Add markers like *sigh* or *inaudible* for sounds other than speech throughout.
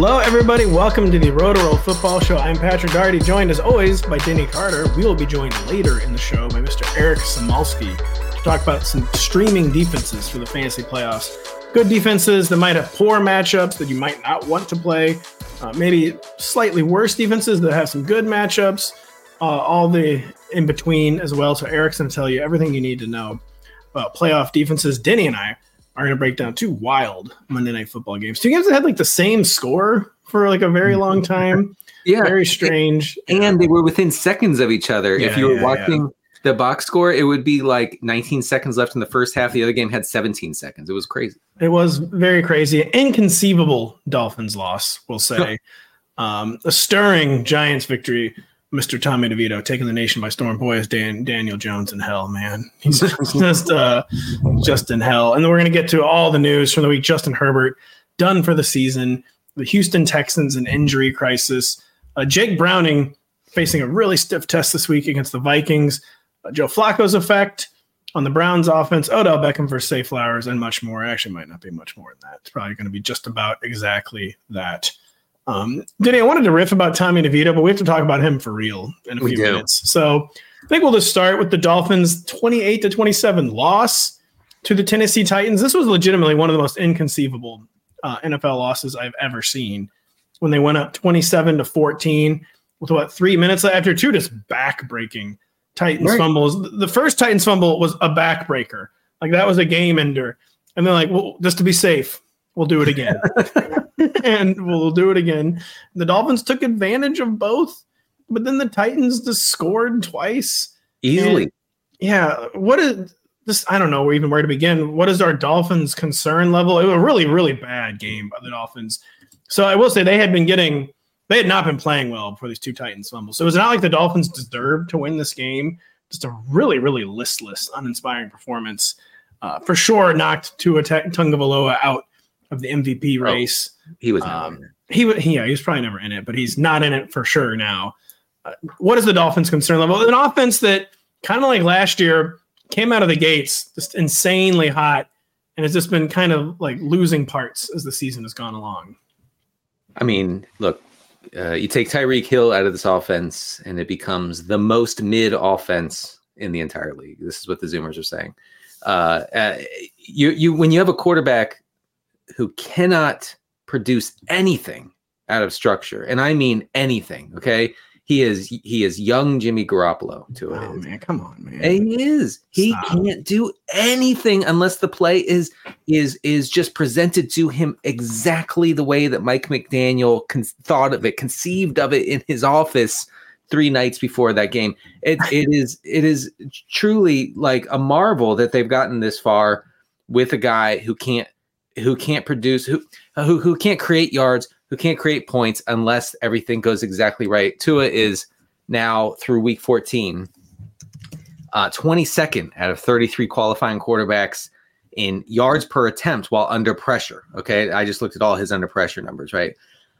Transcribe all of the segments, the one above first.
Hello, everybody. Welcome to the RotoWorld Football Show. I'm Patrick Daugherty, joined as always by Denny Carter. We will be joined later in the show by Mr. Eric Samulski to talk about some streaming defenses for the fantasy playoffs. Good defenses that might have poor matchups that you might not want to play. Uh, maybe slightly worse defenses that have some good matchups. Uh, all the in between as well. So Eric's going to tell you everything you need to know about playoff defenses. Denny and I are going to break down two wild Monday Night Football games. Two games that had like the same score for like a very long time. *laughs* Yeah, very strange. and they were within seconds of each other. if you were yeah, watching the box score, it would be like 19 seconds left in the first half. The other game had 17 seconds. It was crazy. It was very crazy. Inconceivable Dolphins loss, we'll say. *laughs* um, a stirring Giants victory. Mr. Tommy DeVito taking the nation by storm. Boy, is Dan, Daniel Jones in hell, man. He's *laughs* just uh, just in hell. And then we're going to get to all the news from the week. Justin Herbert done for the season. The Houston Texans an injury crisis. Uh, Jake Browning facing a really stiff test this week against the Vikings. Uh, Joe Flacco's effect on the Browns offense, Odell Beckham for Zay Flowers, and much more. Actually, might not be much more than that. It's probably going to be just about exactly that. Um, Denny, I wanted to riff about Tommy DeVito, but we have to talk about him for real in a We few do. minutes. So I think we'll just start with the Dolphins' 28 to 27 loss to the Tennessee Titans. This was legitimately one of the most inconceivable uh, NFL losses I've ever seen. When they went up 27 to 14 with what three minutes left after two just back-breaking Titans Right. fumbles. The first Titans fumble was a backbreaker. Like that was a game ender. And they're like, well, just to be safe, we'll do it again. *laughs* and we'll do it again. The Dolphins took advantage of both, but then the Titans just scored twice. Easily. And- yeah. What is this? I don't know even where to begin. What is our Dolphins concern level? It was a really, really bad game by the Dolphins. So I will say they had been getting, they had not been playing well before these two Titans fumbles. So it was not like the Dolphins deserved to win this game. Just a really, really listless, uninspiring performance. Uh, for sure, knocked Tua Tagovailoa out of the MVP Oh. race. he was. Um, he was yeah, he was probably never in it, but he's not in it for sure now. Uh, what is the Dolphins' concern level? An offense that kind of like last year came out of the gates just insanely hot, and has just been kind of like losing parts as the season has gone along. I mean, look, uh, you take Tyreek Hill out of this offense, and it becomes the most mid offense in the entire league. This is what the Zoomers are saying. Uh, uh, you, you, when you have a quarterback who cannot produce anything out of structure, and I mean anything. Okay, he is he is young Jimmy Garoppolo to it. Oh man, come on, man. And He is. He Stop. can't do anything unless the play is is is just presented to him exactly the way that Mike McDaniel con- thought of it, conceived of it in his office three nights before that game. It it is it is truly like a marvel that they've gotten this far with a guy who can't who can't produce who who who can't create yards, who can't create points unless everything goes exactly right. Tua is now through week 14 uh, 22nd out of 33 qualifying quarterbacks in yards per attempt while under pressure. Okay. I just looked at all his under pressure numbers, right?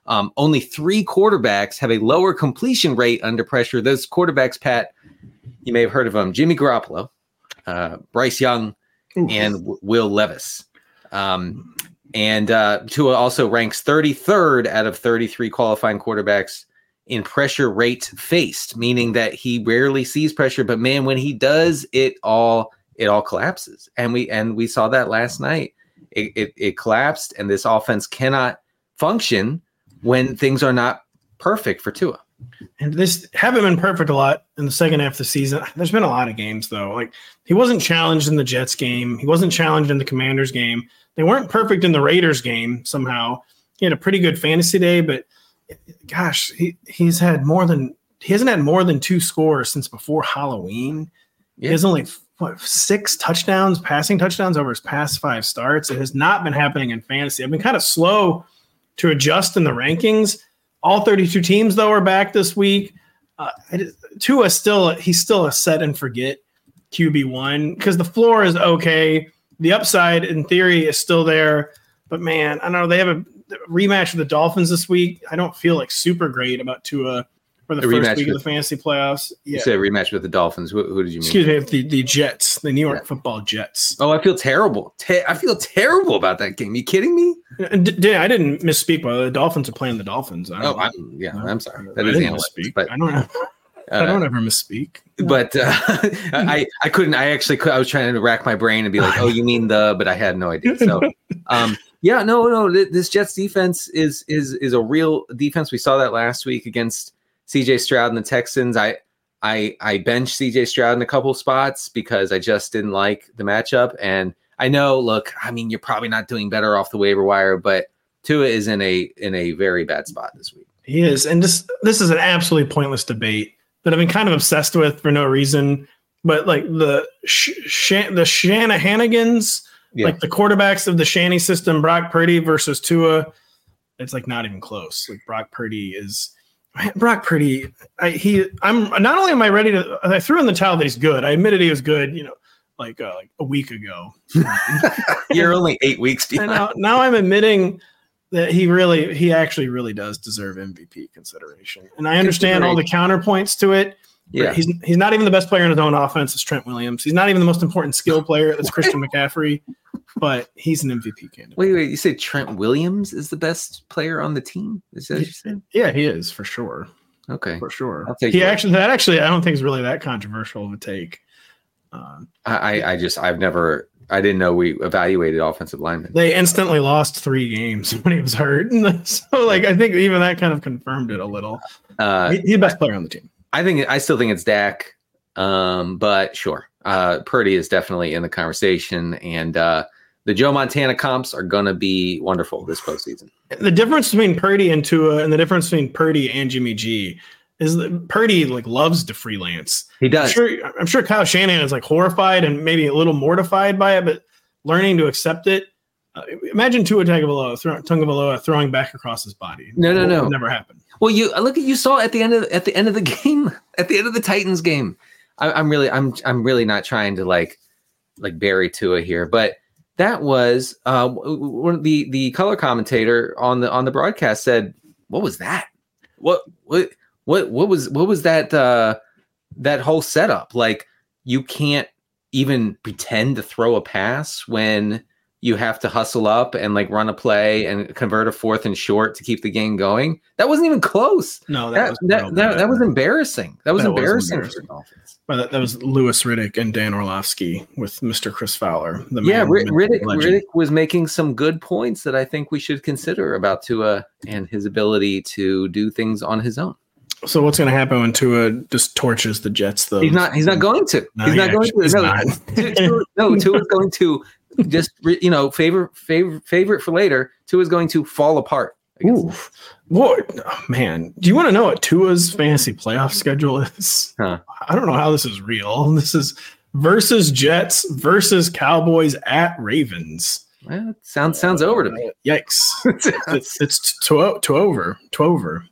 Um, only three quarterbacks have a lower completion rate under pressure. Those quarterbacks, Pat, you may have heard of them Jimmy Garoppolo, uh, Bryce Young, and W- Will Levis. Um, and uh, Tua also ranks 33rd out of 33 qualifying quarterbacks in pressure rate faced, meaning that he rarely sees pressure, but man, when he does, it all it all collapses. And we and we saw that last night. it, it, it collapsed, and this offense cannot function when things are not perfect for Tua. And this haven't been perfect a lot in the second half of the season. There's been a lot of games though. Like he wasn't challenged in the Jets game. He wasn't challenged in the Commanders game. They weren't perfect in the Raiders game somehow. He had a pretty good fantasy day, but gosh, he, he's had more than he hasn't had more than two scores since before Halloween. Yeah. He has only what six touchdowns, passing touchdowns over his past five starts. It has not been happening in fantasy. I've been kind of slow to adjust in the rankings. All 32 teams though are back this week. Uh, Tua still he's still a set and forget QB one because the floor is okay. The upside in theory is still there, but man, I don't know. They have a rematch with the Dolphins this week. I don't feel like super great about Tua for the A first week of the fantasy playoffs. You said a rematch with the Dolphins. Who, who did you mean? Excuse me, the, the Jets, the New York Yeah. football Jets. Oh, I feel terrible. Te- I feel terrible about that game. Are you kidding me? And d- d- I didn't misspeak, but the Dolphins are playing the Dolphins. I Oh, I'm, yeah. I'm sorry. I That is didn't analytics, misspeak. but I don't. *laughs* I uh, don't ever misspeak. but uh, *laughs* I I couldn't. I actually could. I was trying to rack my brain and be like, oh, you mean the? But I had no idea. So, *laughs* um, yeah, no, no. This Jets defense is is is a real defense. We saw that last week against C.J. Stroud and the Texans. I I I benched C.J. Stroud in a couple spots because I just didn't like the matchup. And I know, look, I mean, you're probably not doing better off the waiver wire, but Tua is in a in a very bad spot this week. He is, and this this is an absolutely pointless debate that I've been kind of obsessed with for no reason. But like the sh- Shan- the Shanahanigans, Yeah. like the quarterbacks of the Shanny system, Brock Purdy versus Tua, it's like not even close. Like Brock Purdy is Brock Purdy. I, he, I'm not only am I ready to. I threw in the towel that he's good. I admitted he was good. You know, like uh, like a week ago. *laughs* You're only eight weeks behind. now, now I'm admitting that he really, he actually really does deserve MVP consideration. And I understand all the counterpoints to it. Yeah. He's he's not even the best player in his own offense. It's Trent Williams. He's not even the most important skill player. It's Christian McCaffrey, but he's an MVP candidate. Wait, wait. You say Trent Williams is the best player on the team? Is that what you said? Yeah, he is for sure. Okay. For sure. I'll take he actually that actually I don't think is really that controversial of a take. Um, I, I, I just, I've never, I didn't know we evaluated offensive linemen. they instantly lost three games *laughs* when he was hurt. *laughs* so like I think even that kind of confirmed it a little. Uh, He- he's the best player on the team. I think, I still think it's Dak. Um, but sure. Uh, Purdy is definitely in the conversation. And uh, the Joe Montana comps are going to be wonderful this postseason. the difference between Purdy and Tua and the difference between Purdy and Jimmy G is that Purdy like loves to freelance. He I'm does. sure I'm sure Kyle Shanahan is like horrified and maybe a little mortified by it, but learning to accept it. Uh, imagine Tua Tagovailoa, throw, Tagovailoa throwing back across his body. No, no, It no. never happened. Well, you look at you saw at the end of at the end of the *laughs* game, at the end of the Titans game. I, I'm really I'm I'm really not trying to like like bury Tua here, but that was uh the the color commentator on the on the broadcast said, "What was that? What what what what was what was that uh that whole setup? Like you can't even pretend to throw a pass when." You have to hustle up and like run a play and convert a fourth and short to keep the game going. That wasn't even close No, that was that, that, that was embarrassing. That was That was embarrassing, embarrassing. for. But that, that was Louis Riddick and Dan Orlovsky with Mr. Chris Fowler. The Yeah, the Riddick, legend. Riddick was making some good points that I think we should consider about Tua and his ability to do things on his own. So what's going to happen when Tua just torches the Jets? Though He's not. He's not hmm. going to. No, he's he not going to. No, Tua- no, Tua's going to just re- you know favor favorite favorite for later. Tua's going to fall apart. Oof. What oh, man? Do you want to know what Tua's fantasy playoff schedule is? Huh. I don't know how this is real. This is versus Jets versus Cowboys at Ravens. Well, sounds sounds over to me. Yikes! *laughs* it's it's to, to over to over.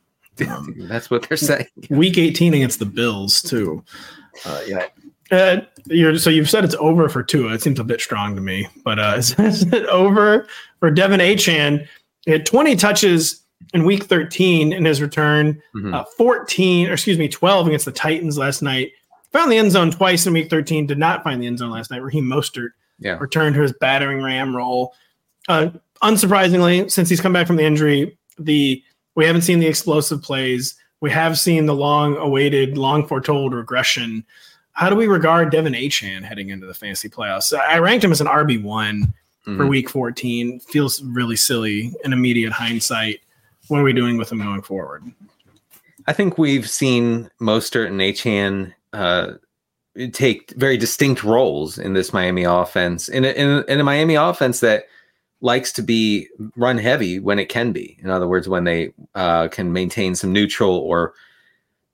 Um, *laughs* That's what they're saying. week 18 against the Bills too. Uh, yeah. Uh, you're so you've said it's over for Tua. It seems a bit strong to me, but uh, is, *laughs* is it over for Devin Achan? He had 20 touches in week 13 in his return. Mhm. Uh, 14, or excuse me, 12 against the Titans last night. Found the end zone twice in week 13. Did not find the end zone last night. Raheem Mostert Yeah. returned to his battering ram role. Uh, unsurprisingly, since he's come back from the injury, the we haven't seen the explosive plays. We have seen the long-awaited, long foretold regression. How do we regard Devin Achan heading into the fantasy playoffs? I ranked him as an RB one. for Mhm. week 14 feels really silly in immediate hindsight. What are we doing with him going forward? I think we've seen Mostert and Achane uh, take very distinct roles in this Miami offense, in a, in, a, in a Miami offense that likes to be run heavy when it can be. In other words, when they uh, can maintain some neutral or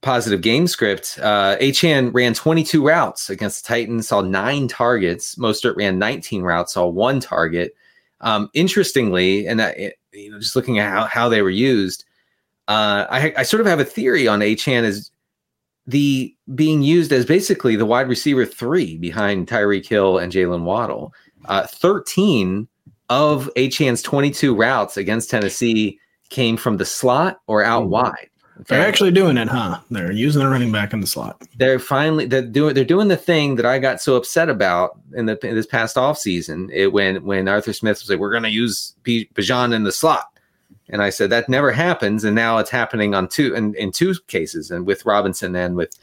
positive game script. Uh, Achane ran 22 routes against the Titans, saw nine targets. Mostert ran 19 routes, saw one target. Um, interestingly, and I, you know, just looking at how, how they were used, uh, I, I sort of have a theory on Achane as the being used as basically the wide receiver three behind Tyreek Hill and Jaylen Waddle. Uh, 13 of Achane's 22 routes against Tennessee came from the slot or out Mhm. wide. They're actually doing it, huh? They're using the running back in the slot. they're finally they're doing they're doing the thing that I got so upset about in the in this past offseason. It when when Arthur Smith was like, we're gonna use P- Bijan in the slot. And I said that never happens, and now it's happening on two in, in two cases, and with Robinson and with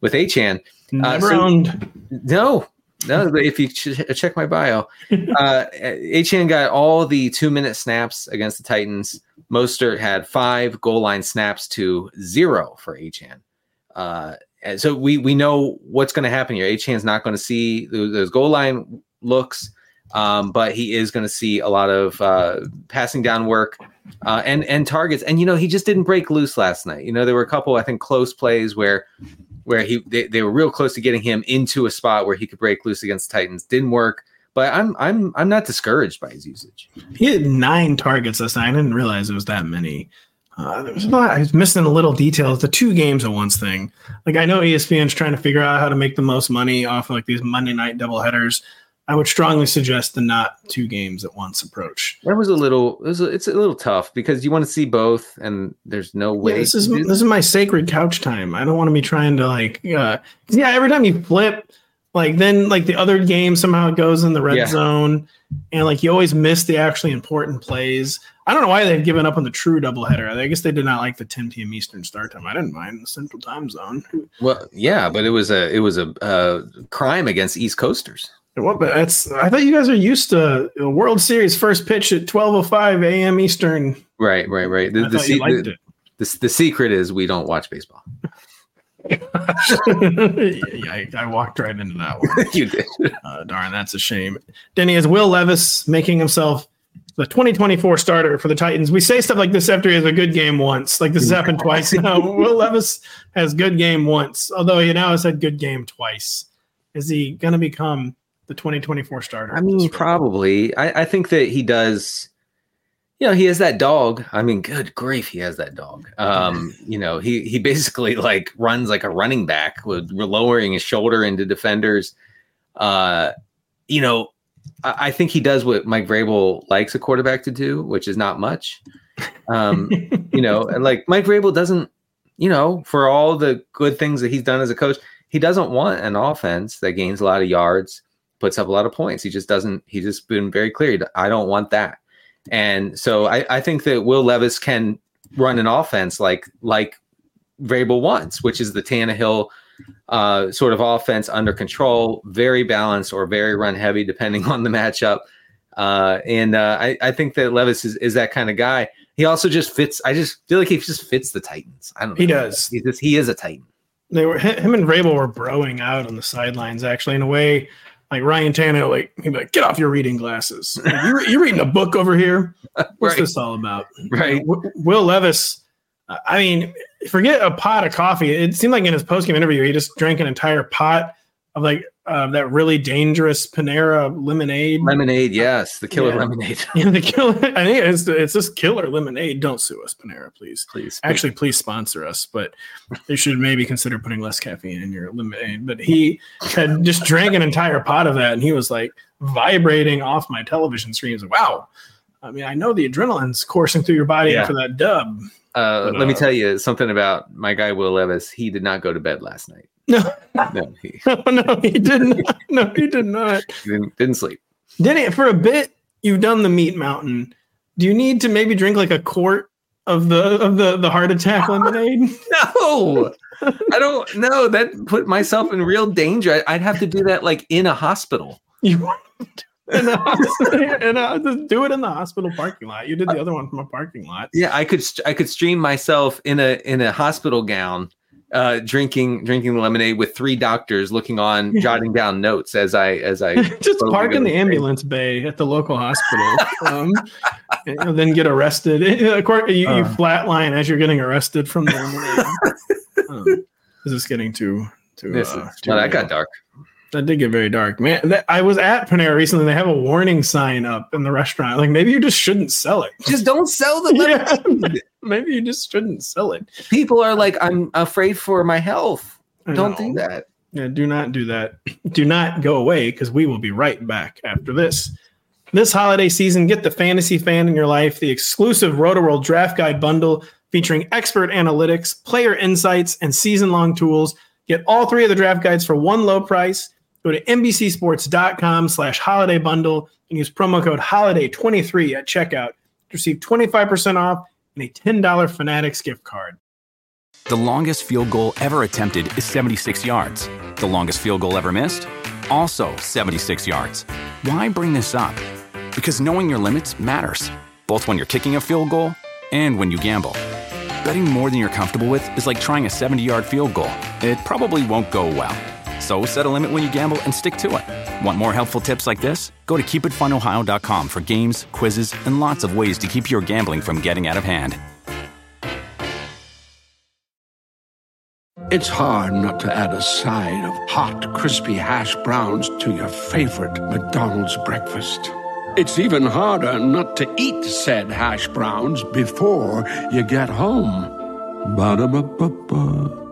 with Achane. Never so- owned. No, no. but if you ch- check my bio, *laughs* uh, Achane got all the two minute snaps against the Titans. Mostert had five goal line snaps to zero for Achane. Uh, and so we we know what's going to happen here. Achane's not going to see those, goal line looks, um, but he is going to see a lot of uh, passing down work uh, and and targets. And you know he just didn't break loose last night. You know there were a couple I think close plays where where he they, they were real close to getting him into a spot where he could break loose against the Titans. Didn't work. But I'm I'm I'm not discouraged by his usage. He had nine targets last night. I didn't realize it was that many. Uh, there was a lot. I was missing a little detail. The two games at once thing. Like I know ESPN's trying to figure out how to make the most money off of like these Monday night double headers. I would strongly suggest the not two games at once approach. That was a little. It was a, it's a little tough because you want to see both, and there's no way. Yeah, this is this is my sacred couch time. I don't want to be trying to like. Uh, yeah, every time you flip, like then like the other game somehow goes in the red Yeah. zone, and like you always miss the actually important plays. I don't know why they've given up on the true doubleheader. I guess they did not like the 10 p.m. Eastern start time. I didn't mind the Central Time Zone. Well, yeah, but it was a it was a uh, crime against East Coasters. What? But that's. I thought you guys are used to a World Series first pitch at 12:05 a.m. Eastern. Right, right, right. The, the, thought you liked the, the, the secret is we don't watch baseball. Yeah, I, I walked right into that one. *laughs* you did. Uh, darn, that's a shame. Denny is Will Levis making himself the 2024 starter for the Titans. We say stuff like this after he has a good game once. Like this has happened twice now. *laughs* Will Levis has good game once, although he now has had good game twice. Is he going to become the 2024 starter? I mean, probably. I, I think that he does. You know, he has that dog. I mean, good grief, he has that dog. Um, *laughs* you know, he he basically like runs like a running back with lowering his shoulder into defenders. Uh, you know, I, I think he does what Mike Vrabel likes a quarterback to do, which is not much. Um, you know, and like Mike Vrabel doesn't, you know, for all the good things that he's done as a coach, he doesn't want an offense that gains a lot of yards, puts up a lot of points. He just doesn't. He's just been very clear. I don't want that. And so I, I think that Will Levis can run an offense like like Vrabel wants, which is the Tannehill uh, sort of offense under control, very balanced or very run heavy, depending *laughs* on the matchup. Uh, and uh, I, I think that Levis is, is that kind of guy. He also just fits. I just feel like he just fits the Titans. I don't. Know. He does. He just he is a Titan. they were him and Vrabel were broing out on the sidelines actually in a way like Ryan Tannehill like he'd be like get off your reading glasses Like, you're, you're, reading a book over here what's Right. this all about Right. W- Will Levis I mean forget a pot of coffee it seemed like in his post game interview he just drank an entire pot of like uh, that really dangerous Panera lemonade Lemonade, yes, the killer Yeah. lemonade. *laughs* yeah, the killer I think it's it's this killer lemonade don't sue us Panera please Please, actually please sponsor us but you should maybe consider putting less caffeine in your lemonade but he had just drank an entire pot of that and he was like vibrating off my television screen He was like, wow i mean i know the adrenaline's coursing through your body Yeah. after that dub Uh, But, let me uh, tell you something about my guy Will Levis. He did not go to bed last night. No No, he, *laughs* no no he did not no he did not *laughs* he didn't, didn't sleep. Denny, for a bit you've done the meat mountain do you need to maybe drink like a quart of the of the the heart attack *laughs* lemonade No, I don't know. That put myself in real danger. I- I'd have to do that like in a hospital. you in the hospital, and, uh, just do it in the hospital parking lot. You did the other one from a parking lot. Yeah, I could st- I could stream myself in a in a hospital gown, uh, drinking drinking the lemonade with three doctors looking on, *laughs* jotting down notes as I as I *laughs* just park in the to ambulance bay at the local hospital, um, and then get arrested. Of course, you, you Uh. flatline as you're getting arrested from the. *laughs* lemonade. um, this is getting too too. This uh, is too well, that got dark. That did get very dark, man. That, I was at Panera recently. They have a warning sign up in the restaurant. Like maybe you just shouldn't sell it. Just don't sell the lemonade. Yeah, *laughs* maybe you just shouldn't sell it. People are like, I'm afraid for my health. I Don't know. do that. Yeah, do not do that. *clears throat* Do not go away because we will be right back after this. This holiday season, get the fantasy fan in your life, the exclusive RotoWorld Draft Guide bundle featuring expert analytics, player insights, and season long tools. Get all three of the draft guides for one low price. Go to NBCSports.com slash holiday bundle and use promo code holiday23 at checkout to receive 25% off and a $10 Fanatics gift card. The longest field goal ever attempted is 76 yards. The longest field goal ever missed? Also 76 yards. Why bring this up? Because knowing your limits matters, both when you're kicking a field goal and when you gamble. Betting more than you're comfortable with is like trying a 70 yard field goal, it probably won't go well. So set a limit when you gamble and stick to it. Want more helpful tips like this? Go to keepitfunohio.com for games, quizzes, and lots of ways to keep your gambling from getting out of hand. It's hard not to add a side of hot, crispy hash browns to your favorite McDonald's breakfast. It's even harder not to eat said hash browns before you get home. Ba-da-ba-ba-ba.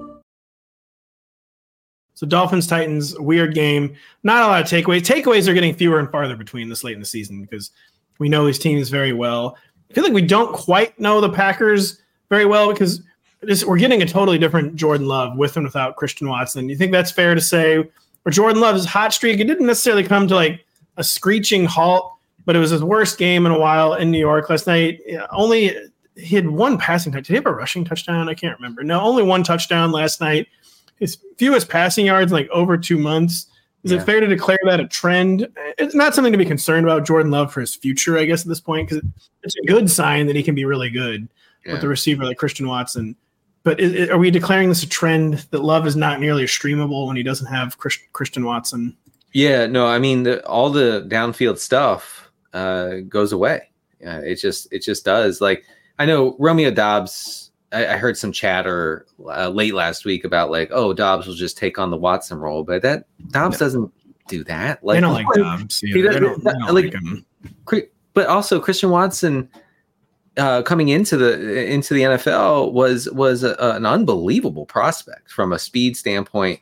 So Dolphins Titans weird game. Not a lot of takeaways. Takeaways are getting fewer and farther between this late in the season because we know these teams very well. I feel like we don't quite know the Packers very well because this, we're getting a totally different Jordan Love with and without Christian Watson. You think that's fair to say? Or Jordan Love's hot streak, it didn't necessarily come to like a screeching halt, but it was his worst game in a while in New York last night. Only he had one passing touch. Did he have a rushing touchdown? I can't remember. No, only one touchdown last night his fewest passing yards like over two months. Is Yeah. it fair to declare that a trend? It's not something to be concerned about Jordan Love for his future, I guess, at this point, because it's a good sign that he can be really good Yeah. with a receiver like Christian Watson. But is, is- are we declaring this a trend that Love is not nearly as streamable when he doesn't have Chris, Christian Watson? Yeah, no, I mean the, all the downfield stuff uh, goes away. Uh, it just it just does. Like I know Romeo Doubs. I, I heard some chatter uh, late last week about like, oh, Doubs will just take on the Watson role, but that Doubs doesn't do that. Like they don't like Doubs. either. They don't, they *laughs* don't like- like him. But also Christian Watson uh, coming into the into the NFL was was a, an unbelievable prospect from a speed standpoint,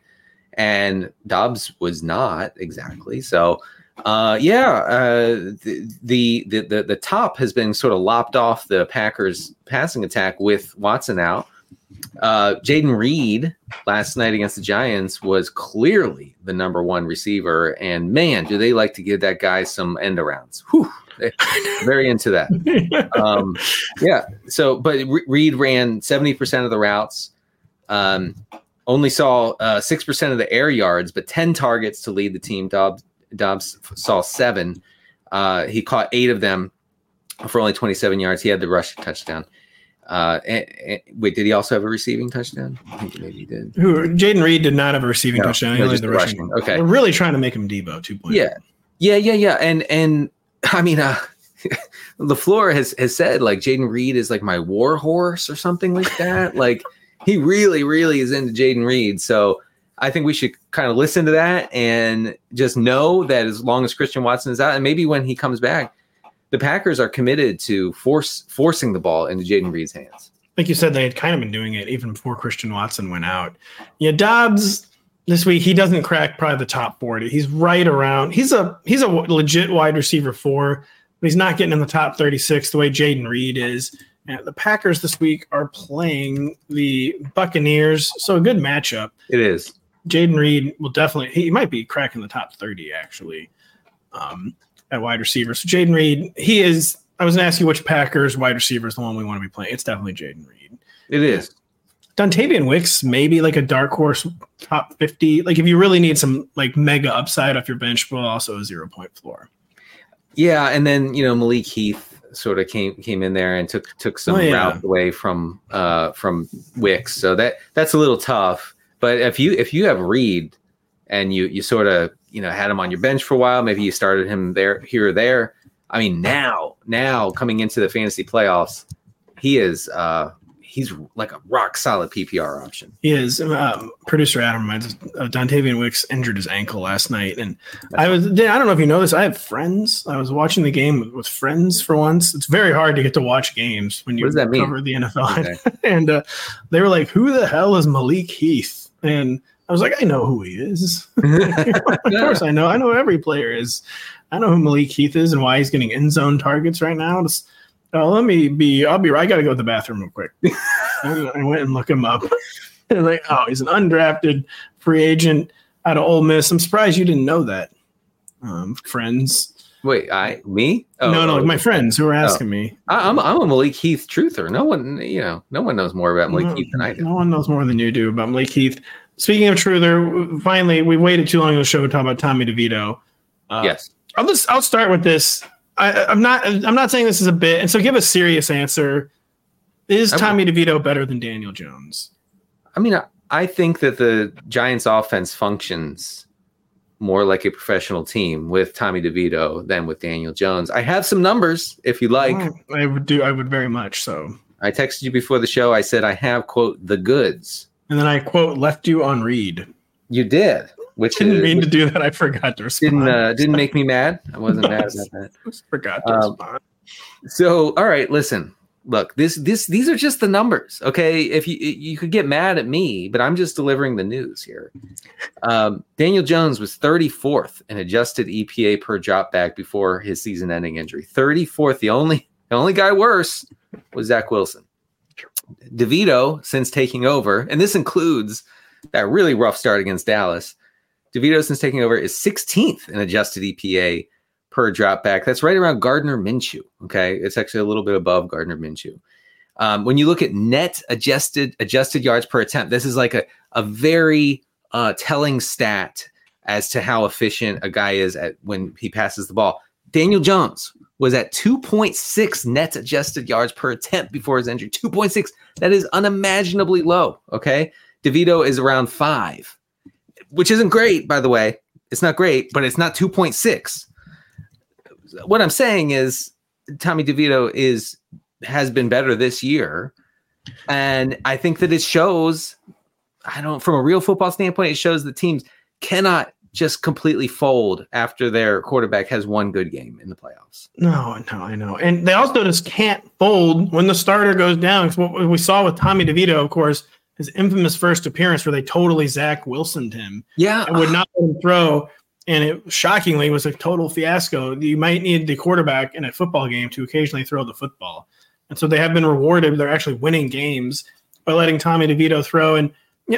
and Doubs was not exactly. So, uh, yeah, uh, the, the the the top has been sort of lopped off the Packers passing attack with Watson out. Uh, Jayden Reed last night against the Giants was clearly the number one receiver, and man, do they like to give that guy some end arounds. Whew, *laughs* very into that. *laughs* Um, yeah. So, but Reed ran seventy percent of the routes. Um, only saw uh, six percent of the air yards, but ten targets to lead the team. Doubs, Doubs saw seven. Uh, he caught eight of them for only twenty-seven yards. He had the rushing touchdown. Uh, and, and- wait, did he also have a receiving touchdown? I think maybe he did. Who Jayden Reed did not have a receiving No, touchdown. He no, only just the rushing. Okay. They're really trying to make him Deebo 2.0. Yeah. Yeah, yeah, yeah. And and I mean uh *laughs* LaFleur has has said like Jayden Reed is like my war horse or something like that. like he really, really is into Jayden Reed. So I think we should kind of listen to that and just know that as long as Christian Watson is out, and maybe when he comes back, the Packers are committed to force forcing the ball into Jayden Reed's hands. like you said, they had kind of been doing it even before Christian Watson went out. Yeah, Doubs this week he doesn't crack probably the top forty. He's right around. He's a he's a legit wide receiver four, but he's not getting in the top thirty six the way Jayden Reed is. And the Packers this week are playing the Buccaneers, so a good matchup. It is. Jayden Reed will definitely he might be cracking the top 30 actually um, at wide receiver. So Jayden Reed, he is I was gonna ask you which Packers wide receiver is the one we want to be playing. It's definitely Jayden Reed. It is. Dontayvion Wicks, maybe like a dark horse top 50. Like if you really need some like mega upside off your bench, but also a zero point floor. Yeah, and then you know Malik Heath sort of came came in there and took took some Oh, yeah. routes away from uh from Wicks. So that that's a little tough. But if you if you have Reed and you you sort of you know had him on your bench for a while, maybe you started him there here or there. I mean now now coming into the fantasy playoffs, he is uh he's like a rock solid PPR option. He is. Um, producer Adam reminds us uh, Dontayvion Wicks injured his ankle last night, and I was. I don't know if you know this. I have friends. I was watching the game with, friends for once. It's very hard to get to watch games when you What does that mean? cover the NFL. Okay. *laughs* and uh, they were like, "Who the hell is Malik Heath?" And I was like, "I know who he is. *laughs* *laughs* of course, I know. I know every player is. I know who Malik Heath is and why he's getting end zone targets right now. Just, uh, let me be. I'll be. right. I got to go to the bathroom real quick. *laughs* I went and looked him up. and like, oh, he's an undrafted free agent out of Ole Miss. I'm surprised you didn't know that, um, friends. Wait, I me? no, no, oh. my friends who are asking me. I, I'm I'm a Malik Heath truther. No one, you know, no one knows more about Malik no, Heath than I do. no one knows more than you do about Malik Heath. Speaking of Truther, finally, we waited too long on the show to talk about Tommy DeVito. Uh, yes. I'll just I'll start with this. I, I'm not I'm not saying this is a bit, and so give a serious answer. Is Tommy DeVito better than Daniel Jones? I mean, I, I think that the Giants' offense functions more like a professional team with Tommy DeVito than with Daniel Jones. I have some numbers if you like. I would do. I would very much so. I texted you before the show. I said I have quote the goods. And then I quote left you on read. You did, which Didn't is- mean to do that. I forgot to respond. didn't uh, didn't make me mad. I wasn't mad about that. *laughs* Just forgot to Um, respond. So, all right, listen. Look, this this these are just the numbers, okay? If you you could get mad at me, but I'm just delivering the news here. Um, Daniel Jones was 34th in adjusted EPA per drop back before his season-ending injury. 34th. The only the only guy worse was Zach Wilson. DeVito, since taking over, and this includes that really rough start against Dallas. DeVito, since taking over, is 16th in adjusted EPA per drop back. That's right around Gardner Minshew. Okay, it's actually a little bit above Gardner Minshew. Um, when you look at net adjusted adjusted yards per attempt, this is like a a very uh, telling stat as to how efficient a guy is at when he passes the ball. Daniel Jones was at 2.6 net adjusted yards per attempt before his injury. 2.6. That is unimaginably low. Okay. DeVito is around five, which isn't great, by the way. It's not great, but it's not 2.6 what I'm saying is Tommy DeVito is has been better this year, and I think that it shows. I don't, from a real football standpoint, it shows that teams cannot just completely fold after their quarterback has one good game in the playoffs. No, no, I know. And they also just can't fold when the starter goes down. 'Cause what we saw with Tommy DeVito, of course, his infamous first appearance where they totally Zach Wilsoned him Yeah, and would not let him throw. And it shockingly was a total fiasco. You might need the quarterback in a football game to occasionally throw the football. And so they have been rewarded. They're actually winning games by letting Tommy DeVito throw. And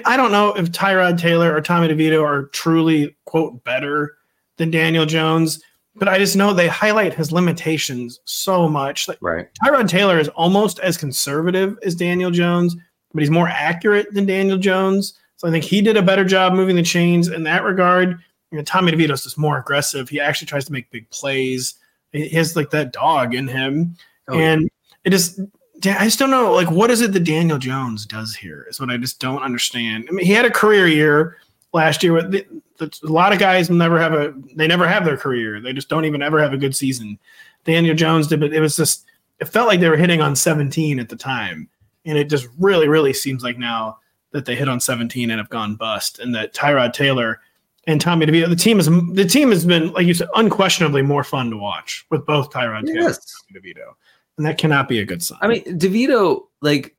I don't know if Tyrod Taylor or Tommy DeVito are truly, quote, better than Daniel Jones, but I just know they highlight his limitations so much. Like right. Tyrod Taylor is almost as conservative as Daniel Jones, but he's more accurate than Daniel Jones. So I think he did a better job moving the chains in that regard. You know, Tommy DeVito's just more aggressive. He actually tries to make big plays. He has like that dog in him. Oh, yeah. and it just I just don't know like what is it that Daniel Jones does here is what I just don't understand. I mean, he had a career year last year with the, the, a lot of guys never have a they never have their career. They just don't even ever have a good season. Daniel Jones did, but it was just it felt like they were hitting on 17 at the time, and it just really really seems like now that they hit on 17 and have gone bust, and that Tyrod Taylor and Tommy DeVito the team is the team has been like you said unquestionably more fun to watch with both Tyrod Taylor Yes. and Tommy DeVito, and that cannot be a good sign. I mean, DeVito, like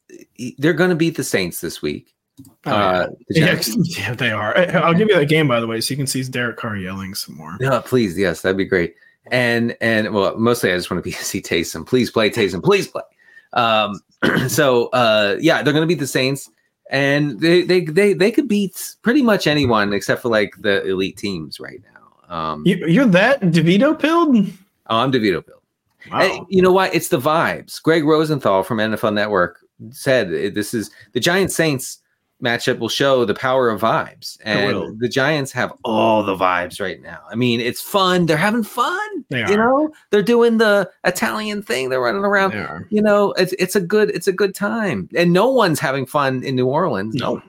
they're going to beat the Saints this week. Oh, Uh, the yeah, Giants- *laughs* yeah, they are. I- I'll give you that game by the way, so you can see Derek Carr yelling some more. No, please, yes, that'd be great. And and well, mostly I just want to be *laughs* see Taysom. Please play Taysom. Please play. Um, *clears throat* so uh, yeah, they're gonna beat the Saints, and they they they they could beat pretty much anyone except for like the elite teams right now. Um, You, you're that DeVito pilled? oh, I'm DeVito Bill. Wow. And you know what? It's the vibes. Gregg Rosenthal from NFL Network said this is the Giant Saints matchup will show the power of vibes. And the Giants have all the vibes right now. I mean, it's fun. They're having fun. They You know, they're doing the Italian thing. They're running around. They. You know, it's it's a good it's a good time. And no one's having fun in New Orleans. No,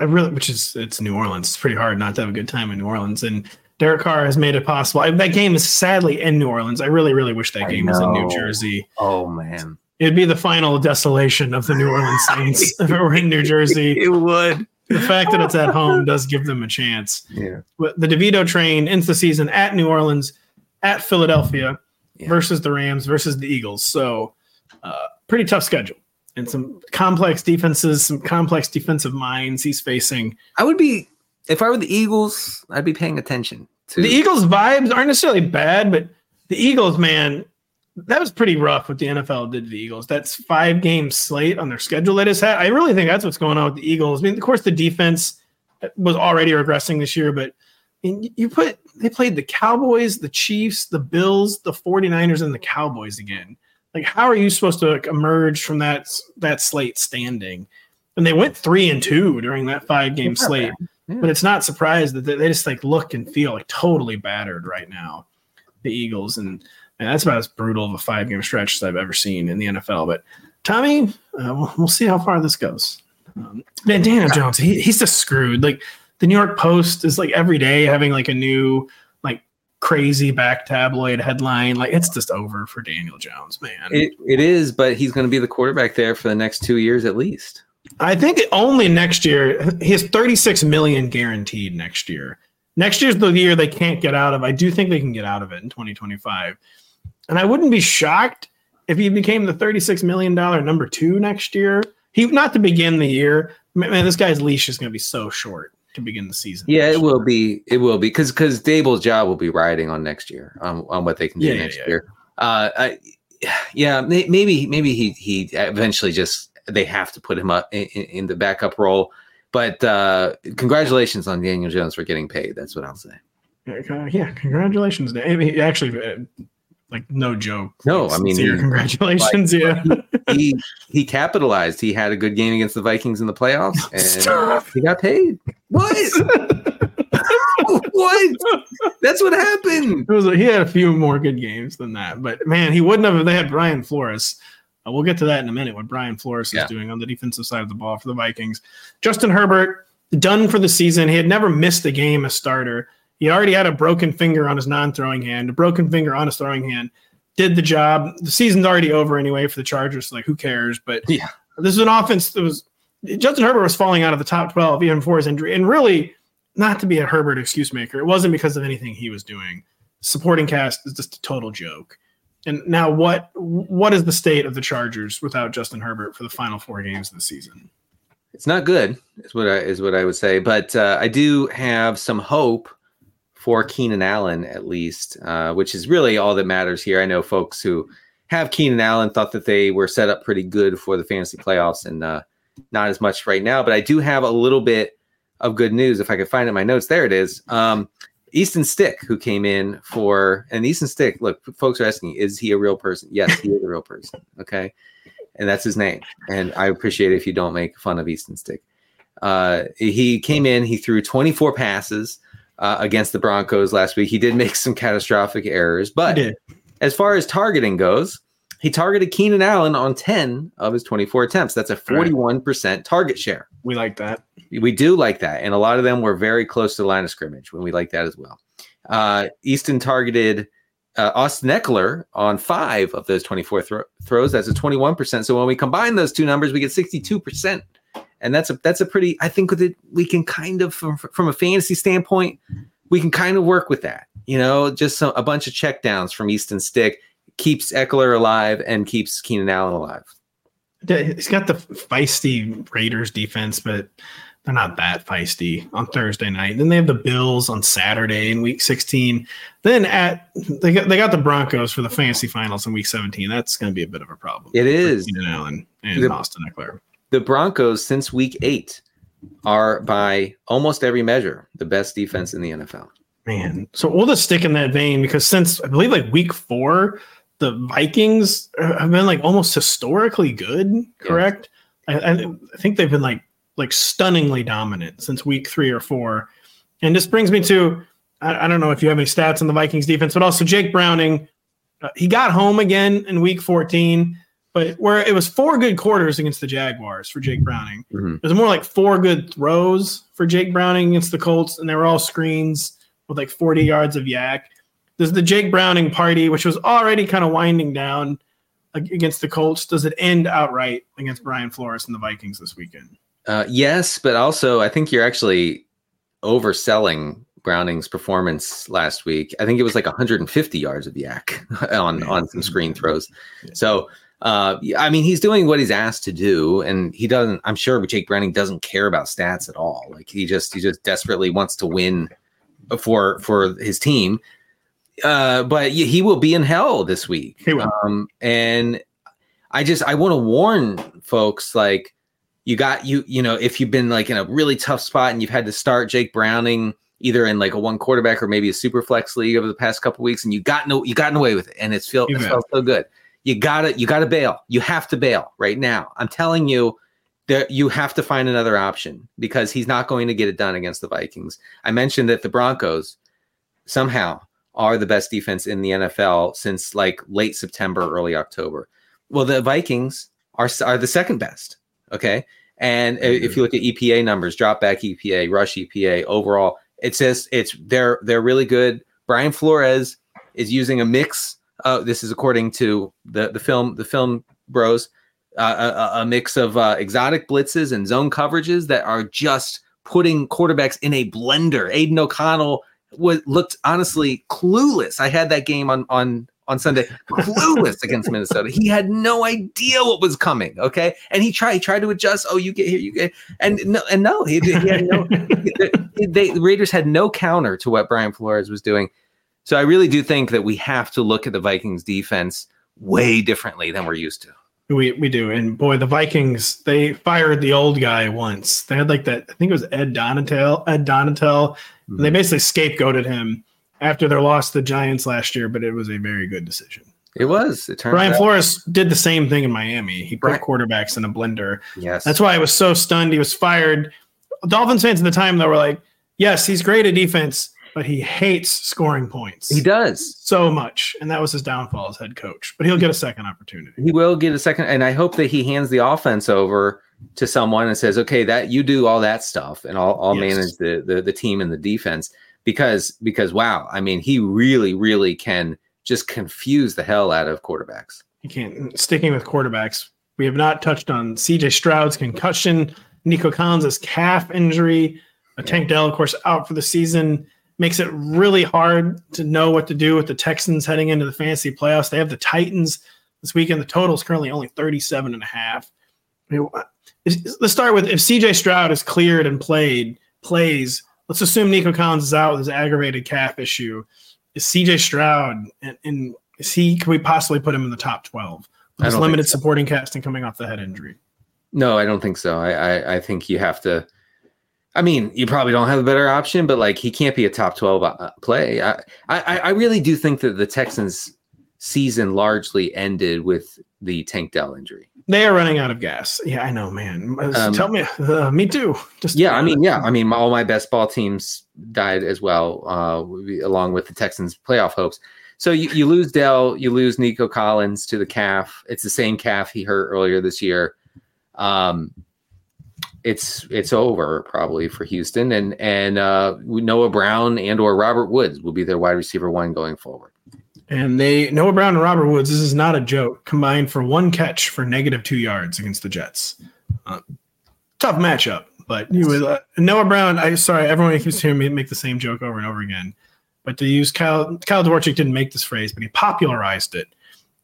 I really, which is it's New Orleans. It's pretty hard not to have a good time in New Orleans, and Derek Carr has made it possible. I, that game is sadly in New Orleans. I really, really wish that I game was in New. Jersey. Oh man. It'd be the final desolation of the New Orleans Saints if it were in New Jersey. *laughs* It would. The fact that it's at home does give them a chance. Yeah. But the DeVito train ends the season at New Orleans, at Philadelphia, Yeah. versus the Rams versus the Eagles. So, uh, pretty tough schedule and some complex defenses, some complex defensive minds he's facing. I would be if I were the Eagles, I'd be paying attention to The Eagles' vibes aren't necessarily bad, but the Eagles, man, that was pretty rough what the NFL did to the Eagles. That's five game slate on their schedule they just had. I really think that's what's going on with the Eagles. I mean, of course, the defense was already regressing this year, but I mean, you put they played the Cowboys, the Chiefs, the Bills, the 49ers, and the Cowboys again. Like, how are you supposed to like, emerge from that that slate standing? And they went three and two during that five game not slate. Yeah. But it's not surprised that they just like look and feel like totally battered right now, the Eagles, and, and that's about as brutal of a five game stretch as I've ever seen in the NFL. But Tommy, uh, we'll, we'll see how far this goes. Um, man, Daniel Jones, he, he's just screwed. Like the New York Post is like every day having like a new like crazy back tabloid headline. Like it's just over for Daniel Jones, man. It, it is, but he's going to be the quarterback there for the next two years at least. I think only next year. He has 36 million guaranteed next year. Next year's the year they can't get out of. I do think they can get out of it in 2025. And I wouldn't be shocked if he became the 36 million dollar number 2 next year. He not to begin the year. Man, this guy's leash is going to be so short to begin the season. Yeah, it will be. It will be because because Daboll's job will be riding on next year on, on what they can do Yeah, yeah, next yeah. year. Uh, I, yeah, maybe maybe he he eventually just they have to put him up in, in the backup role. But uh, congratulations on Daniel Jones for getting paid. That's what I'll say. Uh, yeah, congratulations. Actually, uh, like no joke. No, I mean, he- congratulations. yeah. *laughs* He he capitalized. He had a good game against the Vikings in the playoffs, and Stop. he got paid. What? *laughs* *laughs* what? That's what happened. It was he had a few more good games than that, but man, he wouldn't have if they had Brian Flores. Uh, we'll get to that in a minute. What Brian Flores Yeah. is doing on the defensive side of the ball for the Vikings. Justin Herbert done for the season. He had never missed a game as starter. He already had a broken finger on his non-throwing hand, a broken finger on his throwing hand. Did the job. The season's already over anyway for the Chargers. So like, who cares? But Yeah. this is an offense that was Justin Herbert was falling out of the top 12 even before his injury. And really, not to be a Herbert excuse maker, it wasn't because of anything he was doing. Supporting cast is just a total joke. And now what what is the state of the Chargers without Justin Herbert for the final four games of the season? It's not good, is what I is what I would say. But uh, I do have some hope for Keenan Allen, at least, uh, which is really all that matters here. I know folks who have Keenan Allen thought that they were set up pretty good for the fantasy playoffs, and uh, not as much right now. But I do have a little bit of good news. If I could find it in my notes, there it is. Um, Easton Stick, who came in for, and Easton Stick, look, folks are asking, is he a real person? Yes, he is a real person. Okay. And that's his name. And I appreciate if you don't make fun of Easton Stick. Uh, he came in, he threw 24 passes uh, against the Broncos last week. He did make some catastrophic errors, but as far as targeting goes, he targeted Keenan Allen on 10 of his 24 attempts. That's a 41% target share. We like that. We do like that. And a lot of them were very close to the line of scrimmage when we like that as well. Uh, Easton targeted uh, Austin Ekeler on five of those 24 thro- throws. That's a 21%. So when we combine those two numbers, we get 62%. And that's a that's a pretty, I think that we can kind of, from, from a fantasy standpoint, we can kind of work with that. You know, just some, a bunch of checkdowns from Easton Stick keeps Ekeler alive and keeps Keenan Allen alive. He's got the feisty Raiders defense, but they're not that feisty on Thursday night. Then they have the Bills on Saturday in week 16. Then at they got they got the Broncos for the fantasy finals in week 17. That's going to be a bit of a problem. It is. Keenan Allen and The- Austin Ekeler. The Broncos since week eight are by almost every measure the best defense in the NFL. Man, so we'll just stick in that vein because since I believe like week four, the Vikings have been like almost historically good. Correct? I, I, I think they've been like like stunningly dominant since week three or four. And this brings me to I, I don't know if you have any stats on the Vikings defense, but also Jake Browning. Uh, he got home again in week 14, but where it was four good quarters against the Jaguars for Jake Browning. Mhm. It was more like four good throws for Jake Browning against the Colts, and they were all screens with like 40 yards of YAC. Does the Jake Browning party, which was already kind of winding down against the Colts, does it end outright against Brian Flores and the Vikings this weekend? Uh, yes, but also I think you're actually overselling Browning's performance last week. I think it was like 150 yards of YAC *laughs* on on some screen throws. So uh, I mean, he's doing what he's asked to do, and he doesn't. I'm sure Jake Browning doesn't care about stats at all. Like he just he just desperately wants to win for for his team. Uh, but he will be in hell this week. He will. Um, and I just I want to warn folks like you got you you know if you've been like in a really tough spot and you've had to start Jake Browning either in like a one quarterback or maybe a super flex league over the past couple weeks and you got no you gotten away with it and it's feel it felt so good. You gotta you gotta bail. You have to bail right now. I'm telling you that you have to find another option because he's not going to get it done against the Vikings. I mentioned that the Broncos somehow are the best defense in the NFL since like late September, early October. Well, the Vikings are are the second best. Okay, and i- if mm-hmm. you look at EPA numbers, drop back EPA, rush EPA, overall, it says it's they're they're really good. Brian Flores is using a mix. Uh, this is according to the the film the film bros, uh, a, a mix of uh, exotic blitzes and zone coverages that are just putting quarterbacks in a blender. Aidan O'Connell was looked honestly clueless. I had that game on on on Sunday, clueless *laughs* against Minnesota. He had no idea what was coming. Okay, and he tried he tried to adjust. Oh, you get here, you get, and no, and no, he, he had no. *laughs* they, the Raiders had no counter to what Brian Flores was doing. So I really do think that we have to look at the Vikings defense way differently than we're used to. We we do, and boy, the Vikings they fired the old guy once. They had like that. I think it was Ed Donatell. Ed Donatell. And they basically scapegoated him after their loss to the Giants last year, but it was a very good decision. It was. It turned Brian out. Flores did the same thing in Miami. He put Right. quarterbacks in a blender. Yes. That's why I was so stunned. He was fired. Dolphins fans at the time though were like, "Yes, he's great at defense, but he hates scoring points. he does. so much, and that was his downfall as head coach. But he'll get a second opportunity. He will get a second, and I hope that he hands the offense over to someone and says, "Okay, that you do all that stuff, and I'll, I'll Yes. manage the, the the team and the defense." Because because wow, I mean, he really really can just confuse the hell out of quarterbacks. You can't. Sticking with quarterbacks, we have not touched on C.J. Stroud's concussion, Nico Collins' calf injury, a Tank Dell, of course, out for the season. Makes it really hard to know what to do with the Texans heading into the fantasy playoffs. They have the Titans this weekend. The total is currently only 37 and a half. I mean, let's start with if CJ Stroud is cleared and played, plays, let's assume Nico Collins is out with his aggravated calf issue. Is CJ Stroud and, and is he can we possibly put him in the top 12 I with his limited so. supporting cast and coming off the head injury? No, I don't think so. I, I I think you have to. I mean, you probably don't have a better option, but like he can't be a top twelve uh, play. I, I I really do think that the Texans' season largely ended with the Tank Dell injury. They are running out of gas. Yeah, I know, man. Um, Tell me, uh, me too. Just Yeah, I mean, yeah, I mean, all my best ball teams died as well, uh, along with the Texans' playoff hopes. So you, you lose Dell, you lose Nico Collins to the calf. It's the same calf he hurt earlier this year. Um, it's it's over probably for Houston, and and uh, Noah Brown and or Robert Woods will be their wide receiver one going forward. And they Noah Brown and Robert Woods. This is not a joke. Combined for one catch for negative two yards against the Jets. Uh, tough matchup, but uh, Noah Brown. I sorry, everyone keeps hearing me make the same joke over and over again. But to use Kyle Kyle Dvorchak didn't make this phrase, but he popularized it.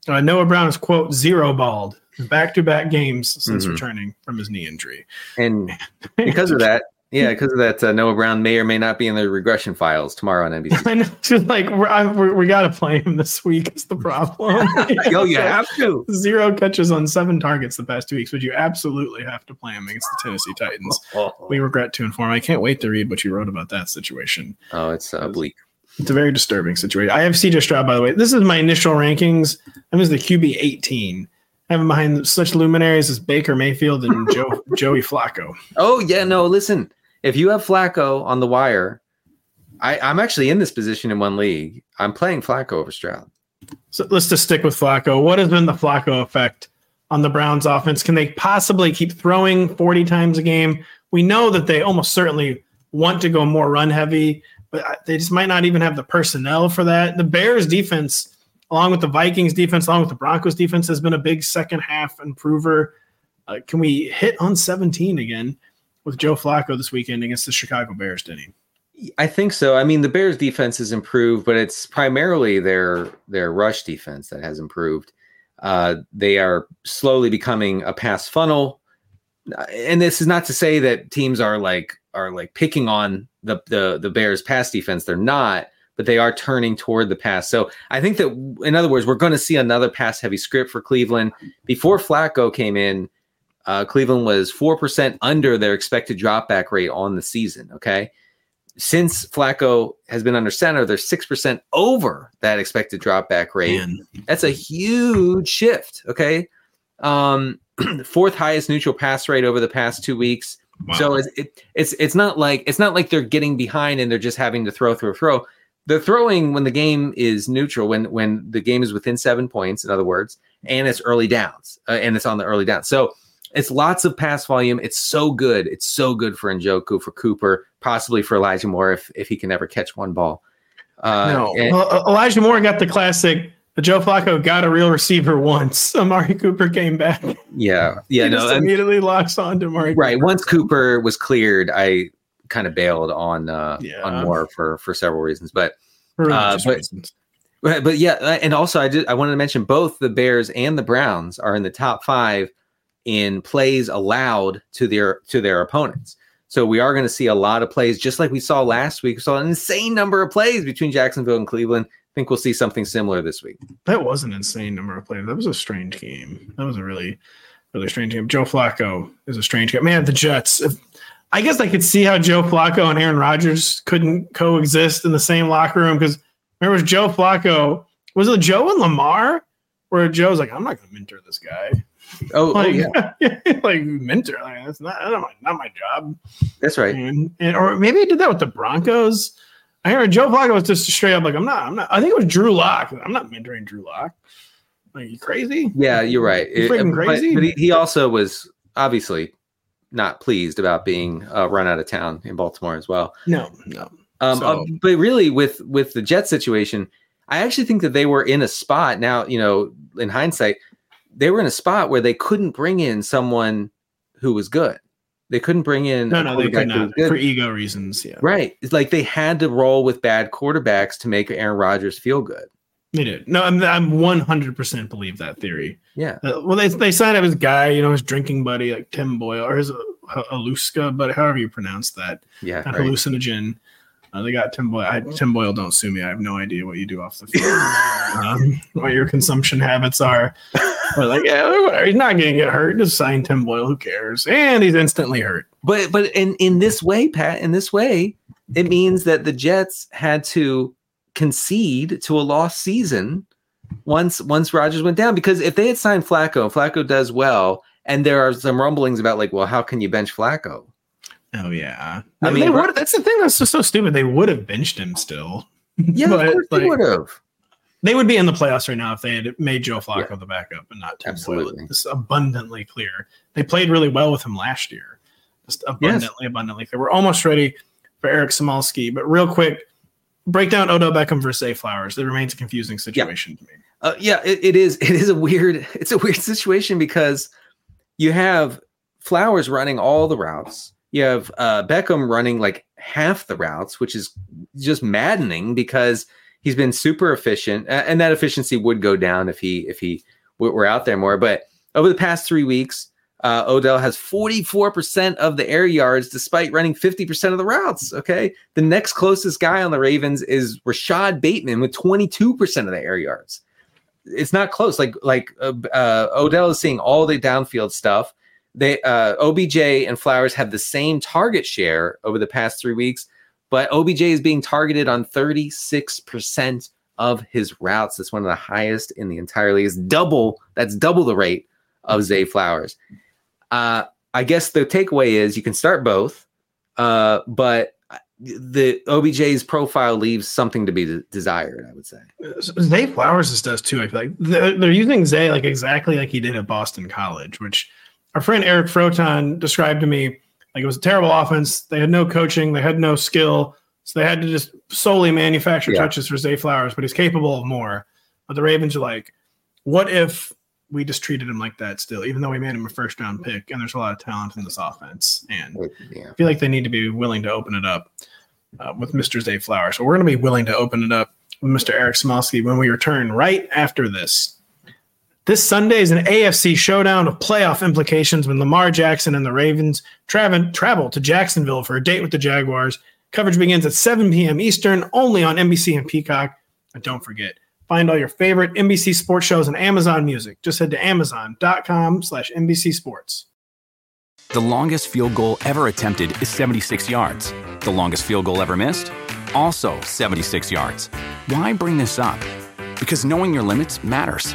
Uh, Noah Brown is quote zero balled back to back games since Mhm. returning from his knee injury. And *laughs* because of that, yeah, because of that, uh, Noah Brown may or may not be in the regression files tomorrow on NBC. *laughs* I know, just like we're, I, we're, we got to play him this week. Is the problem? *laughs* Yo, you have to. zero catches on seven targets the past two weeks, but you absolutely have to play him against the Tennessee Titans. We regret to inform. I can't wait to read what you wrote about that situation. Oh, it's uh, bleak. It's a very disturbing situation. I have CJ Stroud, by the way. This is my initial rankings. I was the QB 18. having behind such luminaries as Baker Mayfield and *laughs* Joe, Joey Flacco. Oh yeah, no. Listen, if you have Flacco on the wire, I, I'm actually in this position in one league. I'm playing Flacco over Stroud. So let's just stick with Flacco. What has been the Flacco effect on the Browns offense? Can they possibly keep throwing 40 times a game? We know that they almost certainly want to go more run heavy, but they just might not even have the personnel for that. The Bears defense, along with the Vikings defense, along with the Broncos defense, has been a big second half improver. Uh, can we hit on 17 again with Joe Flacco this weekend against the Chicago Bears, Denny? I think so. I mean, the Bears defense has improved, but it's primarily their their rush defense that has improved. Uh, they are slowly becoming a pass funnel, and this is not to say that teams are like are like picking on the the the Bears pass defense. They're not, but they are turning toward the pass. So I think that in other words, we're going to see another pass heavy script for Cleveland. Before Flacco came in, uh, Cleveland was four percent under their expected dropback rate on the season. Okay since Flacco has been under center, they're six percent over that expected drop back rate. Man. That's a huge shift. Okay, um, *clears throat* fourth highest neutral pass rate over the past two weeks. Wow. So it's, it, it's it's not like it's not like they're getting behind and they're just having to throw throw throw. They're throwing when the game is neutral, when when the game is within seven points, in other words, and it's early downs, uh, and it's on the early downs. So it's lots of pass volume. It's so good. It's so good for Njoku, for Cooper, possibly for Elijah Moore if if he can ever catch one ball. Uh, no, and, well, Elijah Moore got the classic. Joe Flacco got a real receiver once. *laughs* Amari Cooper came back. Yeah, yeah. he no, just immediately locks on to Amari. Right. Cooper. Once Cooper was cleared, I kind of bailed on uh, yeah. on Moore for for several reasons, but uh, but, reasons. but but yeah, uh, and also I did I wanted to mention both the Bears and the Browns are in the top five in plays allowed to their to their opponents. So we are going to see a lot of plays, just like we saw last week. We saw an insane number of plays between Jacksonville and Cleveland. I think we'll see something similar this week. That was an insane number of plays. That was a strange game. That was a really, really strange game. Joe Flacco is a strange guy. Man, the Jets. If, I guess I could see how Joe Flacco and Aaron Rodgers couldn't coexist in the same locker room because remember was Joe Flacco was it Joe and Lamar where Joe's like, I'm not going to mentor this guy. Oh, oh like, oh yeah, *laughs* like mentor. Like, that's not, that's not, my, not my job. That's right. And, and, or maybe I did that with the Broncos. I heard Joe Flacco was just straight up like, I'm not, I'm not. I think it was Drew Lock. I'm not mentoring Drew Lock. Like, you crazy? Yeah, you're right. You freaking crazy. But, but he, he, also was obviously not pleased about being uh, run out of town in Baltimore as well. No, no. Um, so. uh, but really, with with the Jet situation, I actually think that they were in a spot now. You know, in hindsight they were in a spot where they couldn't bring in someone who was good. They couldn't bring in no, no, they could not for ego reasons. Yeah, right. It's like they had to roll with bad quarterbacks to make Aaron Rodgers feel good. They did. No, I'm I'm 100 percent believe that theory. Yeah. Uh, well, they they signed up his guy, you know, his drinking buddy, like Tim Boyle or his uh, Aluska, but however you pronounce that. Yeah. Right. Hallucinogen. Uh, they got Tim Boyle. I, Tim Boyle, don't sue me. I have no idea what you do off the field, *laughs* um, what your consumption habits are. But like, yeah, he's not going to get hurt. Just sign Tim Boyle. Who cares? And he's instantly hurt. But but in in this way, Pat, in this way, it means that the Jets had to concede to a lost season once once Rodgers went down. Because if they had signed Flacco, Flacco does well, and there are some rumblings about like, well, how can you bench Flacco? Oh yeah, I mean would, that's the thing that's just so stupid. They would have benched him still. *laughs* Yeah, but, of course like, they would have. They would be in the playoffs right now if they had made Joe Flacco yeah. the backup and not Tim Absolutely. It's abundantly clear. They played really well with him last year. Just abundantly, yes. abundantly clear. We're almost ready for Eric Samulski. But real quick, break down Odell Beckham versus Zay Flowers. It remains a confusing situation yeah. to me. Uh, yeah, it, it is. It is a weird. *laughs* It's a weird situation because you have Flowers running all the routes you have uh, Beckham running like half the routes, which is just maddening because he's been super efficient, and that efficiency would go down if he if he were out there more. But over the past three weeks, uh, Odell has 44% of the air yards despite running 50% of the routes. Okay. The next closest guy on the Ravens is Rashod Bateman with 22% of the air yards. It's not close. Like, like uh, uh, Odell is seeing all the downfield stuff they uh, OBJ and Flowers have the same target share over the past three weeks, but OBJ is being targeted on 36% of his routes. That's one of the highest in the entire league. It's double, that's double the rate of Zay Flowers. Uh, I guess the takeaway is you can start both, uh, but the OBJ's profile leaves something to be desired. I would say Zay Flowers does too. I feel like they're, they're, using Zay like exactly like he did at Boston College, which our friend Eric Froton described to me like it was a terrible offense. They had no coaching, they had no skill, so they had to just solely manufacture yeah. touches for Zay Flowers. But he's capable of more. But the Ravens are like, what if we just treated him like that still, even though we made him a first round pick and there's a lot of talent in this offense. And yeah. I feel like they need to be willing to open it up uh, with Mr. Zay Flowers. So we're going to be willing to open it up with Mr. Eric Samulski when we return right after this. This Sunday is an AFC showdown of playoff implications when Lamar Jackson and the Ravens travel, to Jacksonville for a date with the Jaguars. Coverage begins at 7 p.m. Eastern, only on NBC and Peacock. And don't forget, Find all your favorite NBC sports shows on Amazon Music. Just head to amazon.com slash NBC Sports. The longest field goal ever attempted is 76 yards. The longest field goal ever missed? Also 76 yards. Why bring this up? Because knowing your limits matters,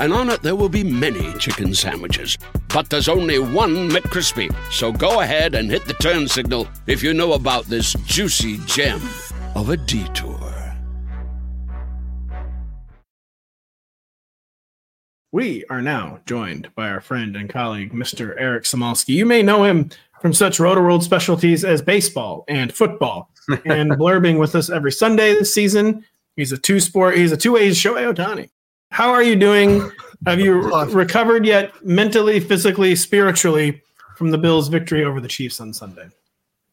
and on it there will be many chicken sandwiches. But there's only one McCrispy. So go ahead and hit the turn signal if you know about this juicy gem of a detour. We are now joined by our friend and colleague, Mr. Eric Samulski. You may know him from such RotoWorld specialties as baseball and football, *laughs* and blurbing with us every Sunday this season. He's a two-sport. He's a two-way Shohei Ohtani. How are you doing? Have you *laughs* recovered yet, mentally, physically, spiritually, from the Bills' victory over the Chiefs on Sunday?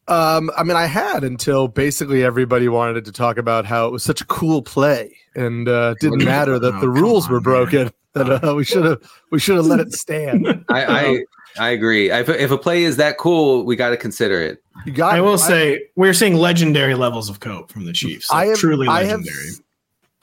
Um, I mean, I had until basically everybody wanted to talk about how it was such a cool play, and uh, didn't matter that oh, the rules were broken. Man that uh, we should have we should have let it stand. *laughs* I, I I agree. If, if a play is that cool, we got to consider it. You got. I will I, say we're seeing legendary levels of cope from the Chiefs. Like I have, truly legendary. I have,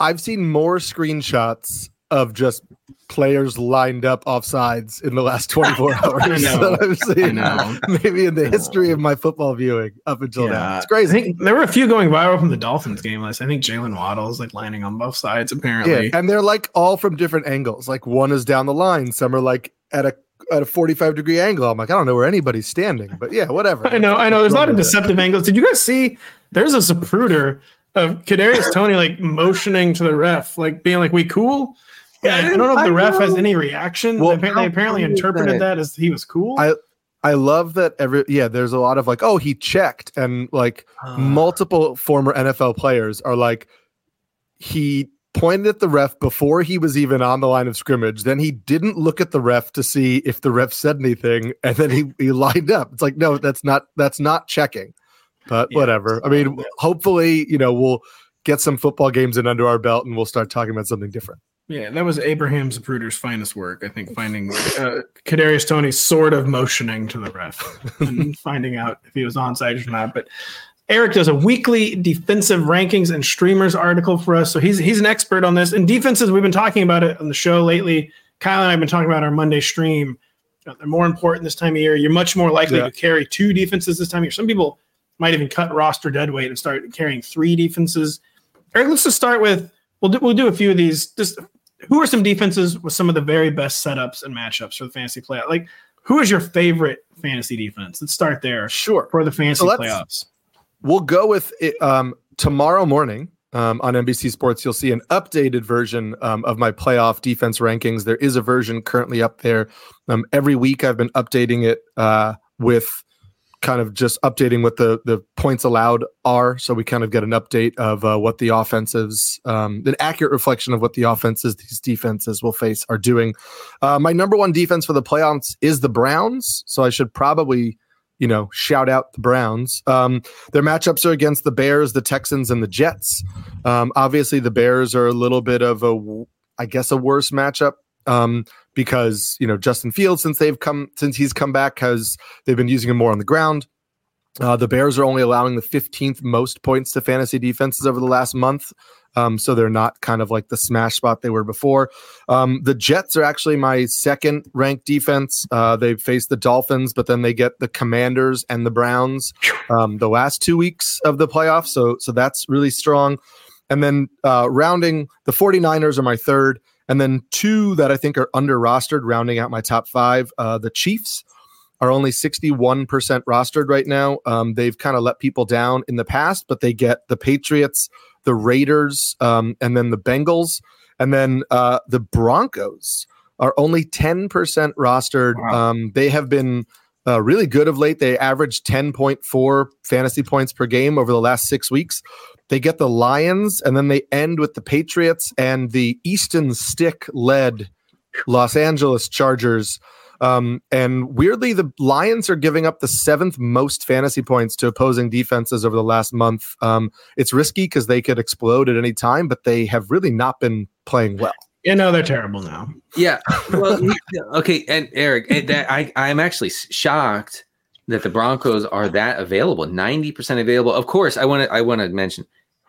I've seen more screenshots of just players lined up off sides in the last *laughs* 24 hours that I've seen. Maybe in the history of my football viewing up until yeah. now. It's crazy. I think there were a few going viral from the Dolphins game last. I think Jaylen Waddle's like lining on both sides apparently. Yeah, and they're like all from different angles. Like one is down the line, some are like at a at a 45 degree angle. I'm like, I don't know where anybody's standing, but yeah, whatever. *laughs* I know, I know. There's a lot of deceptive angles. Did you guys see? There's a Zapruder of Kadarius *laughs* Toney like motioning to the ref, like being like, "We cool." Yeah, I, I don't know if the ref has any reaction. Well, they, they apparently interpreted that, that as he was cool. I I love that every yeah, there's a lot of like, oh, he checked, and like uh, multiple former NFL players are like, he pointed at the ref before he was even on the line of scrimmage. Then he didn't look at the ref to see if the ref said anything, and then he he lined up. It's like, no, that's not that's not checking. But yeah, whatever. I mean, hopefully, you know, we'll get some football games in under our belt, and we'll start talking about something different. Yeah, that was Abraham Zapruder's finest work. I think finding uh, Kadarius Toney sort of motioning to the ref *laughs* and finding out if he was onside or not. But Eric does a weekly defensive rankings and streamers article for us, so he's he's an expert on this. And defenses, we've been talking about it on the show lately. Kyle and I have been talking about our Monday stream. Uh, they're more important this time of year. You're much more likely yeah. to carry two defenses this time of year. Some people might even cut roster dead weight and start carrying three defenses. Eric, let's just start with we'll do, we'll do a few of these. Just who are some defenses with some of the very best setups and matchups for the fantasy playoff? Like, who is your favorite fantasy defense? Let's start there. Sure. For the fantasy so playoffs. We'll go with it, um, tomorrow morning um, on NBC Sports. You'll see an updated version um, of my playoff defense rankings. There is a version currently up there. Um, every week I've been updating it uh, with kind of just updating what the the points allowed are, so we kind of get an update of uh, what the offenses, um, an accurate reflection of what the offenses these defenses will face are doing. Uh, my number one defense for the playoffs is the Browns, so I should probably you know shout out the Browns. Um, their matchups are against the Bears, the Texans, and the Jets. Um, obviously, the Bears are a little bit of a, I guess, a worse matchup um, because you know Justin Fields since they've come since he's come back has they've been using him more on the ground. Uh, the Bears are only allowing the 15th most points to fantasy defenses over the last month. Um, so they're not kind of like the smash spot they were before. Um, the Jets are actually my second ranked defense. Uh, they face the Dolphins, but then they get the Commanders and the Browns um, the last two weeks of the playoffs. So so that's really strong. And then uh, rounding the 49ers are my third. And then two that I think are under rostered, rounding out my top five. Uh, the Chiefs are only 61% rostered right now. Um, they've kind of let people down in the past, but they get the Patriots, the Raiders, um, and then the Bengals. And then uh, the Broncos are only 10% rostered. Wow. Um, they have been uh, really good of late. They averaged 10.4 fantasy points per game over the last six weeks. They get the Lions, and then they end with the Patriots and the Easton Stick led Los Angeles Chargers. Um, and weirdly, the Lions are giving up the seventh most fantasy points to opposing defenses over the last month. Um, it's risky because they could explode at any time, but they have really not been playing well. You know they're terrible now. Yeah. Well, *laughs* okay. And Eric, and that, I I'm actually shocked that the Broncos are that available. Ninety percent available. Of course, I want to I want to mention,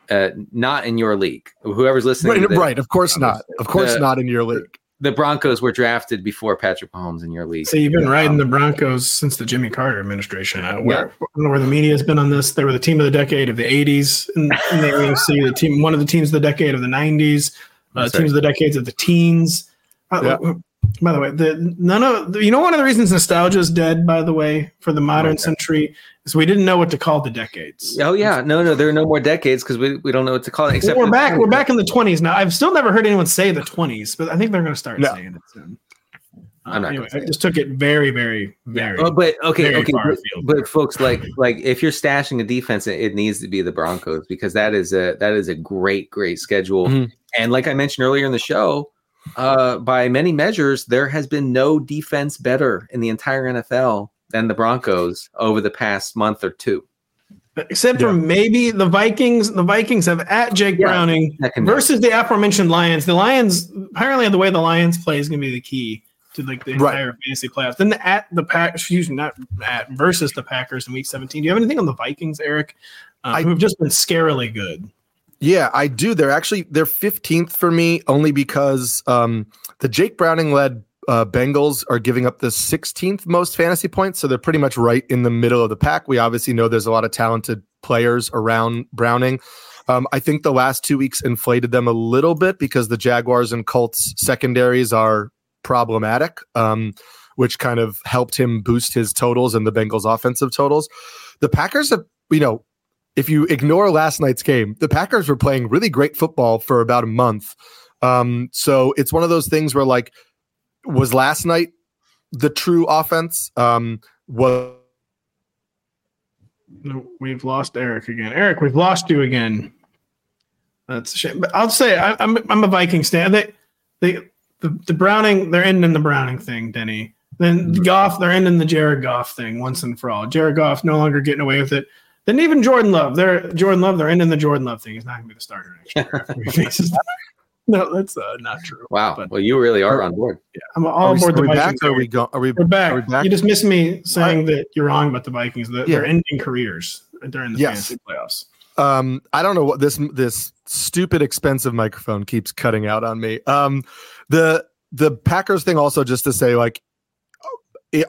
uh, not in your league. Whoever's listening, Right, to this, right. Of course not. Of course The- not in your league. The Broncos were drafted before Patrick Mahomes in your league. So you've been riding the Broncos since the Jimmy Carter administration. Uh, where, I don't know where the media has been on this. They were the team of the decade of the '80s in, in the *laughs* AFC. The team, one of the teams of the decade of the '90s. Uh, That's teams of the decades of the teens. Uh, By the way, the none of you know one of the reasons nostalgia is dead. By the way, for the modern Okay. century, is we didn't know what to call the decades. Oh yeah, no, no, there are no more decades because we, we don't know what to call it. Except we're for- back. We're back in the twenties now. I've still never heard anyone say the twenties, but I think they're going to start No. saying it soon. I'm not anyway, gonna say I just took it very, very, very. Oh, but okay, very okay, but, but folks, like like if you're stashing a defense, it, it needs to be the Broncos because that is a that is a great, great schedule. Mhm. And like I mentioned earlier in the show, uh, by many measures, there has been no defense better in the entire NFL than the Broncos over the past month or two. Except for maybe the Vikings. The Vikings have at Jake Yeah, Browning versus the aforementioned Lions. The Lions apparently the way the Lions play is going to be the key to like the Right. entire fantasy playoffs. Then the at the pack, excuse me, not at versus the Packers in Week 17. Do you have anything on the Vikings, Eric? Uh, I- who've just been scarily good. Yeah, I do. They're actually they're 15th for me only because um, the Jake Browning led uh, Bengals are giving up the 16th most fantasy points, so they're pretty much right in the middle of the pack. We obviously know there's a lot of talented players around Browning. Um, I think the last two weeks inflated them a little bit because the Jaguars and Colts secondaries are problematic, um, which kind of helped him boost his totals and the Bengals' offensive totals. The Packers have, you know, if you ignore last night's game, the Packers were playing really great football for about a month. Um, so it's one of those things where, like, was last night the true offense? Um, was No, we've lost Eric again. Eric, we've lost you again. That's a shame. But I'll say I, I'm I'm a Viking stan. They they the, the Browning they're ending the Browning thing, Denny. Then Goff they're ending the Jared Goff thing once and for all. Jared Goff no longer getting away with it. Then even Jordan Love, they're Jordan Love, they're ending the Jordan Love thing. He's not gonna be the starter next year. after *laughs* he faces- *laughs* no, that's uh, not true. Wow. But- well, you really are on board. Yeah, I'm all we, aboard are the we back? Vikings. Are we go? Are we? We're back. Are we back? You just missed me saying that you're wrong about the Vikings. That Yeah. they're ending careers during the Yes. fantasy playoffs. um i don't know what this this stupid expensive microphone keeps cutting out on me um the the packers thing also just to say like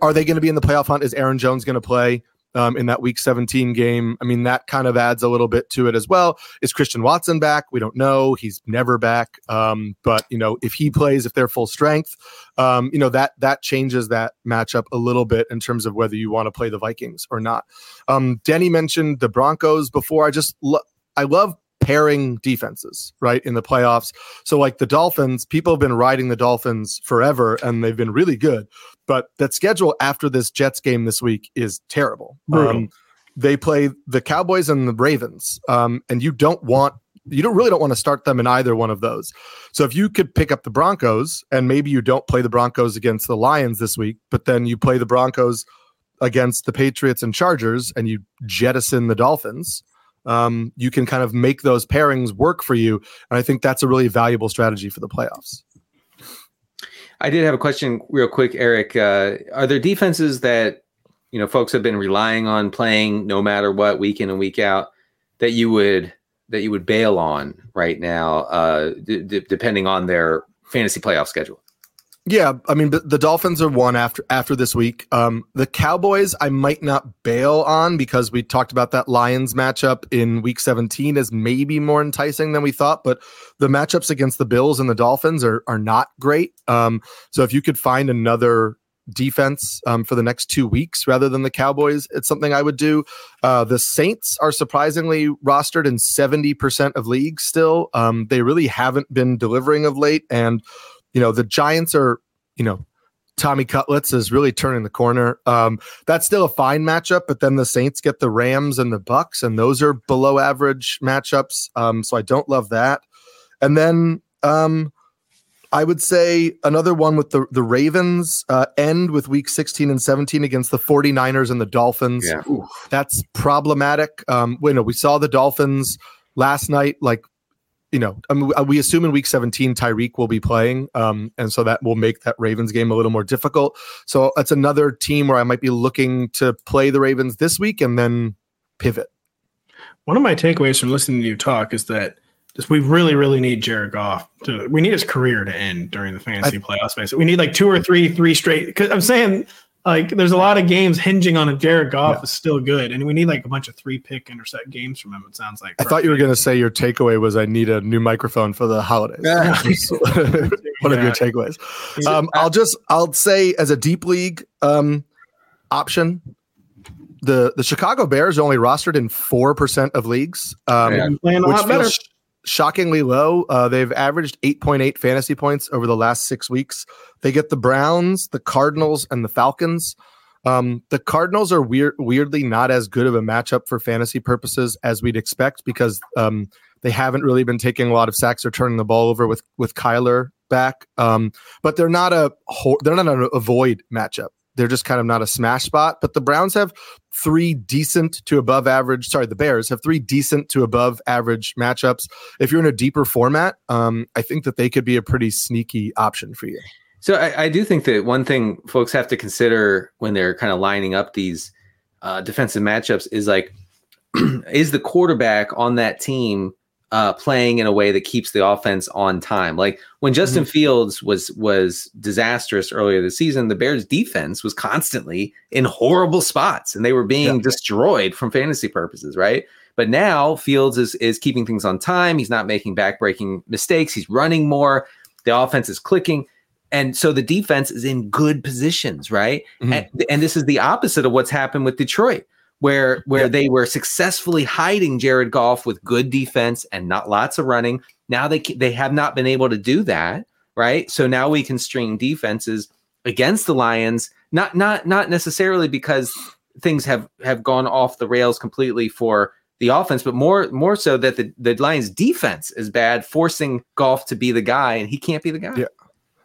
are they going to be in the playoff hunt is aaron jones going to play um, in that week 17 game. I mean that kind of adds a little bit to it as well. Is christian watson back? We don't know. He's never back. Um, but you know if he plays if they're full strength um, you know that that changes that matchup a little bit in terms of whether you want to play the vikings or not. Um, Denny mentioned the Broncos before. I just lo- I love pairing defenses, right, in the playoffs. So like the Dolphins, people have been riding the Dolphins forever and they've been really good. But that schedule after this Jets game this week is terrible. Um, they play the Cowboys and the Ravens. Um, and you don't want you don't really don't want to start them in either one of those. So if you could pick up the Broncos and maybe you don't play the Broncos against the Lions this week, but then you play the Broncos against the Patriots and Chargers and you jettison the Dolphins, um, you can kind of make those pairings work for you. And I think that's a really valuable strategy for the playoffs. I did have a question real quick, Eric. Uh, are there defenses that you know folks have been relying on playing no matter what week in and week out that you would that you would bail on right now, uh, d- d- depending on their fantasy playoff schedule? Yeah, I mean the, Dolphins are one after after this week. Um, the Cowboys I might not bail on because we talked about that Lions matchup in Week 17 as maybe more enticing than we thought, but the matchups against the Bills and the Dolphins are are not great. Um, so if you could find another defense um, for the next two weeks rather than the Cowboys, it's something I would do. Uh, the Saints are surprisingly rostered in 70% of leagues still. Um, they really haven't been delivering of late, and you know, the Giants are, you know, Tommy Cutlets is really turning the corner. Um, that's still a fine matchup, but then the Saints get the Rams and the Bucks, and those are below average matchups. Um, so I don't love that. And then um, I would say another one with the, the Ravens uh, end with week 16 and 17 against the 49ers and the Dolphins. Yeah. That's problematic. Um, you know, we saw the Dolphins last night, like you know, I mean, we assume in week 17 Tyreek will be playing, um, and so that will make that Ravens game a little more difficult. So that's another team where I might be looking to play the Ravens this week and then pivot. One of my takeaways from listening to you talk is that just we really, really need Jared Goff to. We need his career to end during the fantasy I, playoffs. Basically, we need like two or three, three straight. Because I'm saying like there's a lot of games hinging on a Jared Goff yeah. is still good, and we need like a bunch of three pick intercept games from him. It sounds like. I thought you were going to say your takeaway was I need a new microphone for the holidays. Yeah. *laughs* One yeah. of your takeaways. Um, I'll just I'll say as a deep league um, option, the the Chicago Bears are only rostered in four percent of leagues, um, which feels shockingly low. Uh, they've averaged 8.8 fantasy points over the last six weeks. They get the Browns, the Cardinals, and the Falcons. Um, the Cardinals are weird, weirdly not as good of a matchup for fantasy purposes as we'd expect because um, they haven't really been taking a lot of sacks or turning the ball over with with Kyler back. Um, but they're not a they're not an avoid matchup. They're just kind of not a smash spot. But the Browns have three decent to above average. Sorry, the Bears have three decent to above average matchups. If you're in a deeper format, um, I think that they could be a pretty sneaky option for you. So I, I do think that one thing folks have to consider when they're kind of lining up these uh, defensive matchups is like, *clears throat* is the quarterback on that team uh, playing in a way that keeps the offense on time. Like when Justin mm-hmm. Fields was was disastrous earlier this season, the Bears defense was constantly in horrible spots and they were being yeah. destroyed from fantasy purposes, right? But now Fields is is keeping things on time. He's not making backbreaking mistakes. He's running more. The offense is clicking. And so the defense is in good positions, right? Mm-hmm. And, and this is the opposite of what's happened with Detroit where where yep. they were successfully hiding Jared Goff with good defense and not lots of running. Now they they have not been able to do that, right? So now we can string defenses against the Lions, not not not necessarily because things have have gone off the rails completely for the offense, but more more so that the, the Lions defense is bad, forcing Goff to be the guy, and he can't be the guy. Yeah.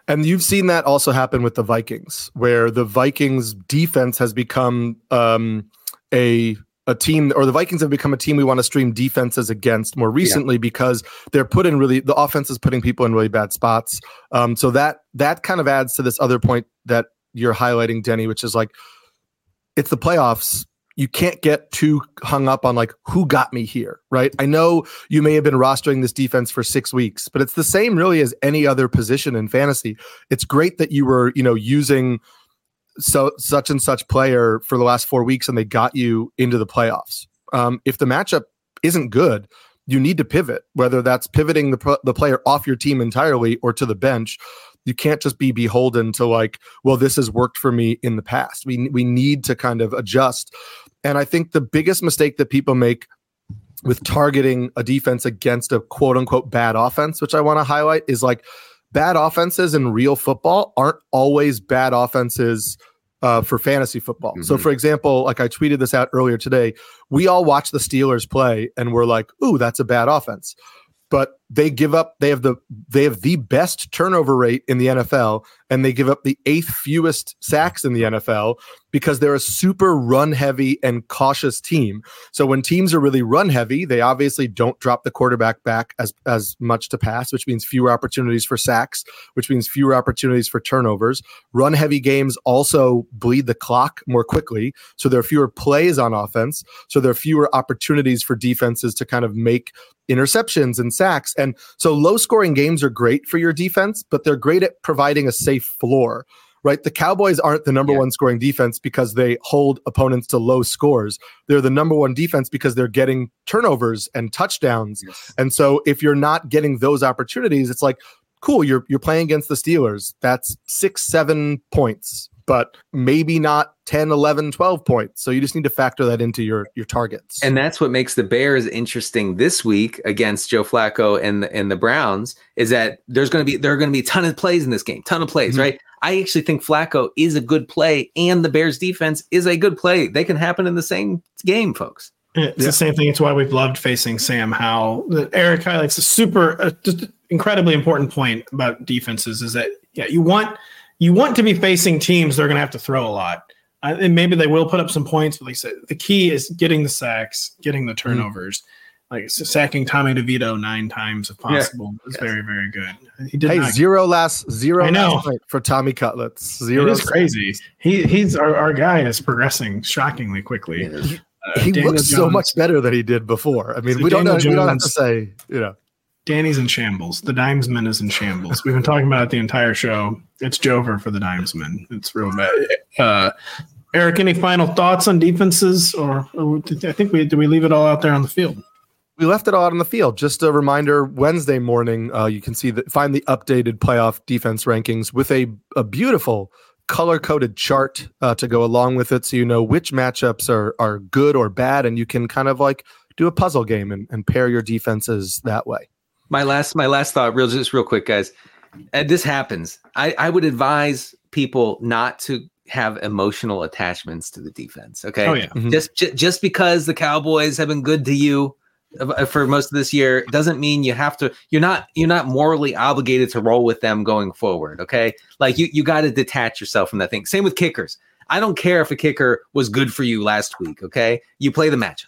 And you've seen that also happen with the Vikings, where the Vikings defense has become um, a a team or the Vikings have become a team we want to stream defenses against more recently yeah. because they're put in really the offense is putting people in really bad spots. Um, so that that kind of adds to this other point that you're highlighting, Denny, which is like it's the playoffs. You can't get too hung up on like who got me here, right? I know you may have been rostering this defense for six weeks, but it's the same really as any other position in fantasy. It's great that you were, you know, using so such and such player for the last four weeks and they got you into the playoffs. Um, if the matchup isn't good, you need to pivot, whether that's pivoting the, the player off your team entirely or to the bench. You can't just be beholden to like, well, this has worked for me in the past. We we need to kind of adjust. And I think the biggest mistake that people make with targeting a defense against a quote unquote bad offense, which I want to highlight, is like bad offenses in real football aren't always bad offenses uh, for fantasy football. Mm-hmm. So, for example, like I tweeted this out earlier today, we all watch the Steelers play and we're like, ooh, that's a bad offense. But they give up they have the they have the best turnover rate in the NFL and they give up the eighth fewest sacks in the NFL because they're a super run heavy and cautious team. So when teams are really run heavy, they obviously don't drop the quarterback back as as much to pass, which means fewer opportunities for sacks, which means fewer opportunities for turnovers. Run heavy games also bleed the clock more quickly, so there are fewer plays on offense, so there are fewer opportunities for defenses to kind of make interceptions and sacks. And so low scoring games are great for your defense, but they're great at providing a safe floor right? The Cowboys aren't the number yeah. one scoring defense because they hold opponents to low scores. They're the number one defense because they're getting turnovers and touchdowns. Yes. And so if you're not getting those opportunities, it's like, cool, you're you're playing against the Steelers. That's six, seven points, but maybe not 10, 11, 12 points. So you just need to factor that into your your targets. And that's what makes the Bears interesting this week against Joe Flacco and the, and the Browns is that there's going to be there are going to be a ton of plays in this game, ton of plays, mm-hmm. right? I actually think Flacco is a good play, and the Bears defense is a good play. They can happen in the same game, folks. It's yeah. the same thing. It's why we've loved facing Sam Howell. Eric highlights a super, uh, just incredibly important point about defenses is that yeah, you want you want to be facing teams that are going to have to throw a lot, and maybe they will put up some points. But like I said, the key is getting the sacks, getting the mm-hmm. turnovers. Mm-hmm like sacking Tommy DeVito nine times if possible yeah. is yes. very very good. He did hey, zero last zero. I know for Tommy Cutlets. Zero. It is crazy. He he's our, our guy is progressing shockingly quickly. Uh, he looks Jones, so much better than he did before. I mean, so we don't know. Jones, we don't have to say you know. Danny's in shambles. The Dimesman is in shambles. We've been talking about it the entire show. It's Jover for the Dimesman. It's real bad. Uh, Eric, any final thoughts on defenses, or, or I think we did we leave it all out there on the field? we left it all out on the field. Just a reminder: Wednesday morning, uh, you can see that find the updated playoff defense rankings with a a beautiful color coded chart uh, to go along with it, so you know which matchups are are good or bad, and you can kind of like do a puzzle game and, and pair your defenses that way. My last my last thought, real just real quick, guys. And this happens. I, I would advise people not to have emotional attachments to the defense. Okay. Oh yeah. Mm-hmm. Just j- just because the Cowboys have been good to you uh, for most of this year doesn't mean you have to you're not you're not morally obligated to roll with them going forward okay like you you got to detach yourself from that thing same with kickers i don't care if a kicker was good for you last week okay you play the matchups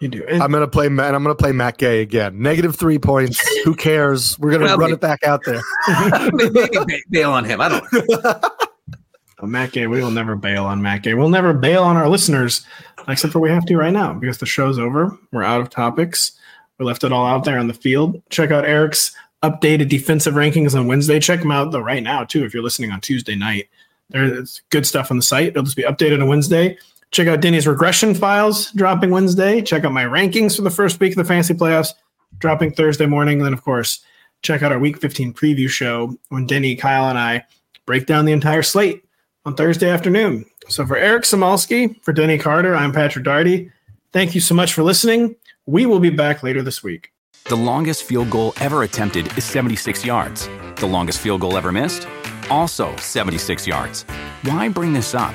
you do i'm gonna play and i'm gonna play matt gay again negative three points who cares we're gonna well, run maybe, it back out there *laughs* maybe bail on him i don't *laughs* Matt Gay, we will never bail on Matt Gay. We'll never bail on our listeners, except for we have to right now because the show's over. We're out of topics. We left it all out there on the field. Check out Eric's updated defensive rankings on Wednesday. Check them out though right now too. If you're listening on Tuesday night, there's good stuff on the site. It'll just be updated on Wednesday. Check out Denny's regression files dropping Wednesday. Check out my rankings for the first week of the fantasy playoffs dropping Thursday morning. And then of course, check out our Week 15 preview show when Denny, Kyle, and I break down the entire slate on Thursday afternoon. So for Eric Samulski, for Denny Carter, I'm Patrick Daugherty. Thank you so much for listening. We will be back later this week. The longest field goal ever attempted is 76 yards. The longest field goal ever missed? Also 76 yards. Why bring this up?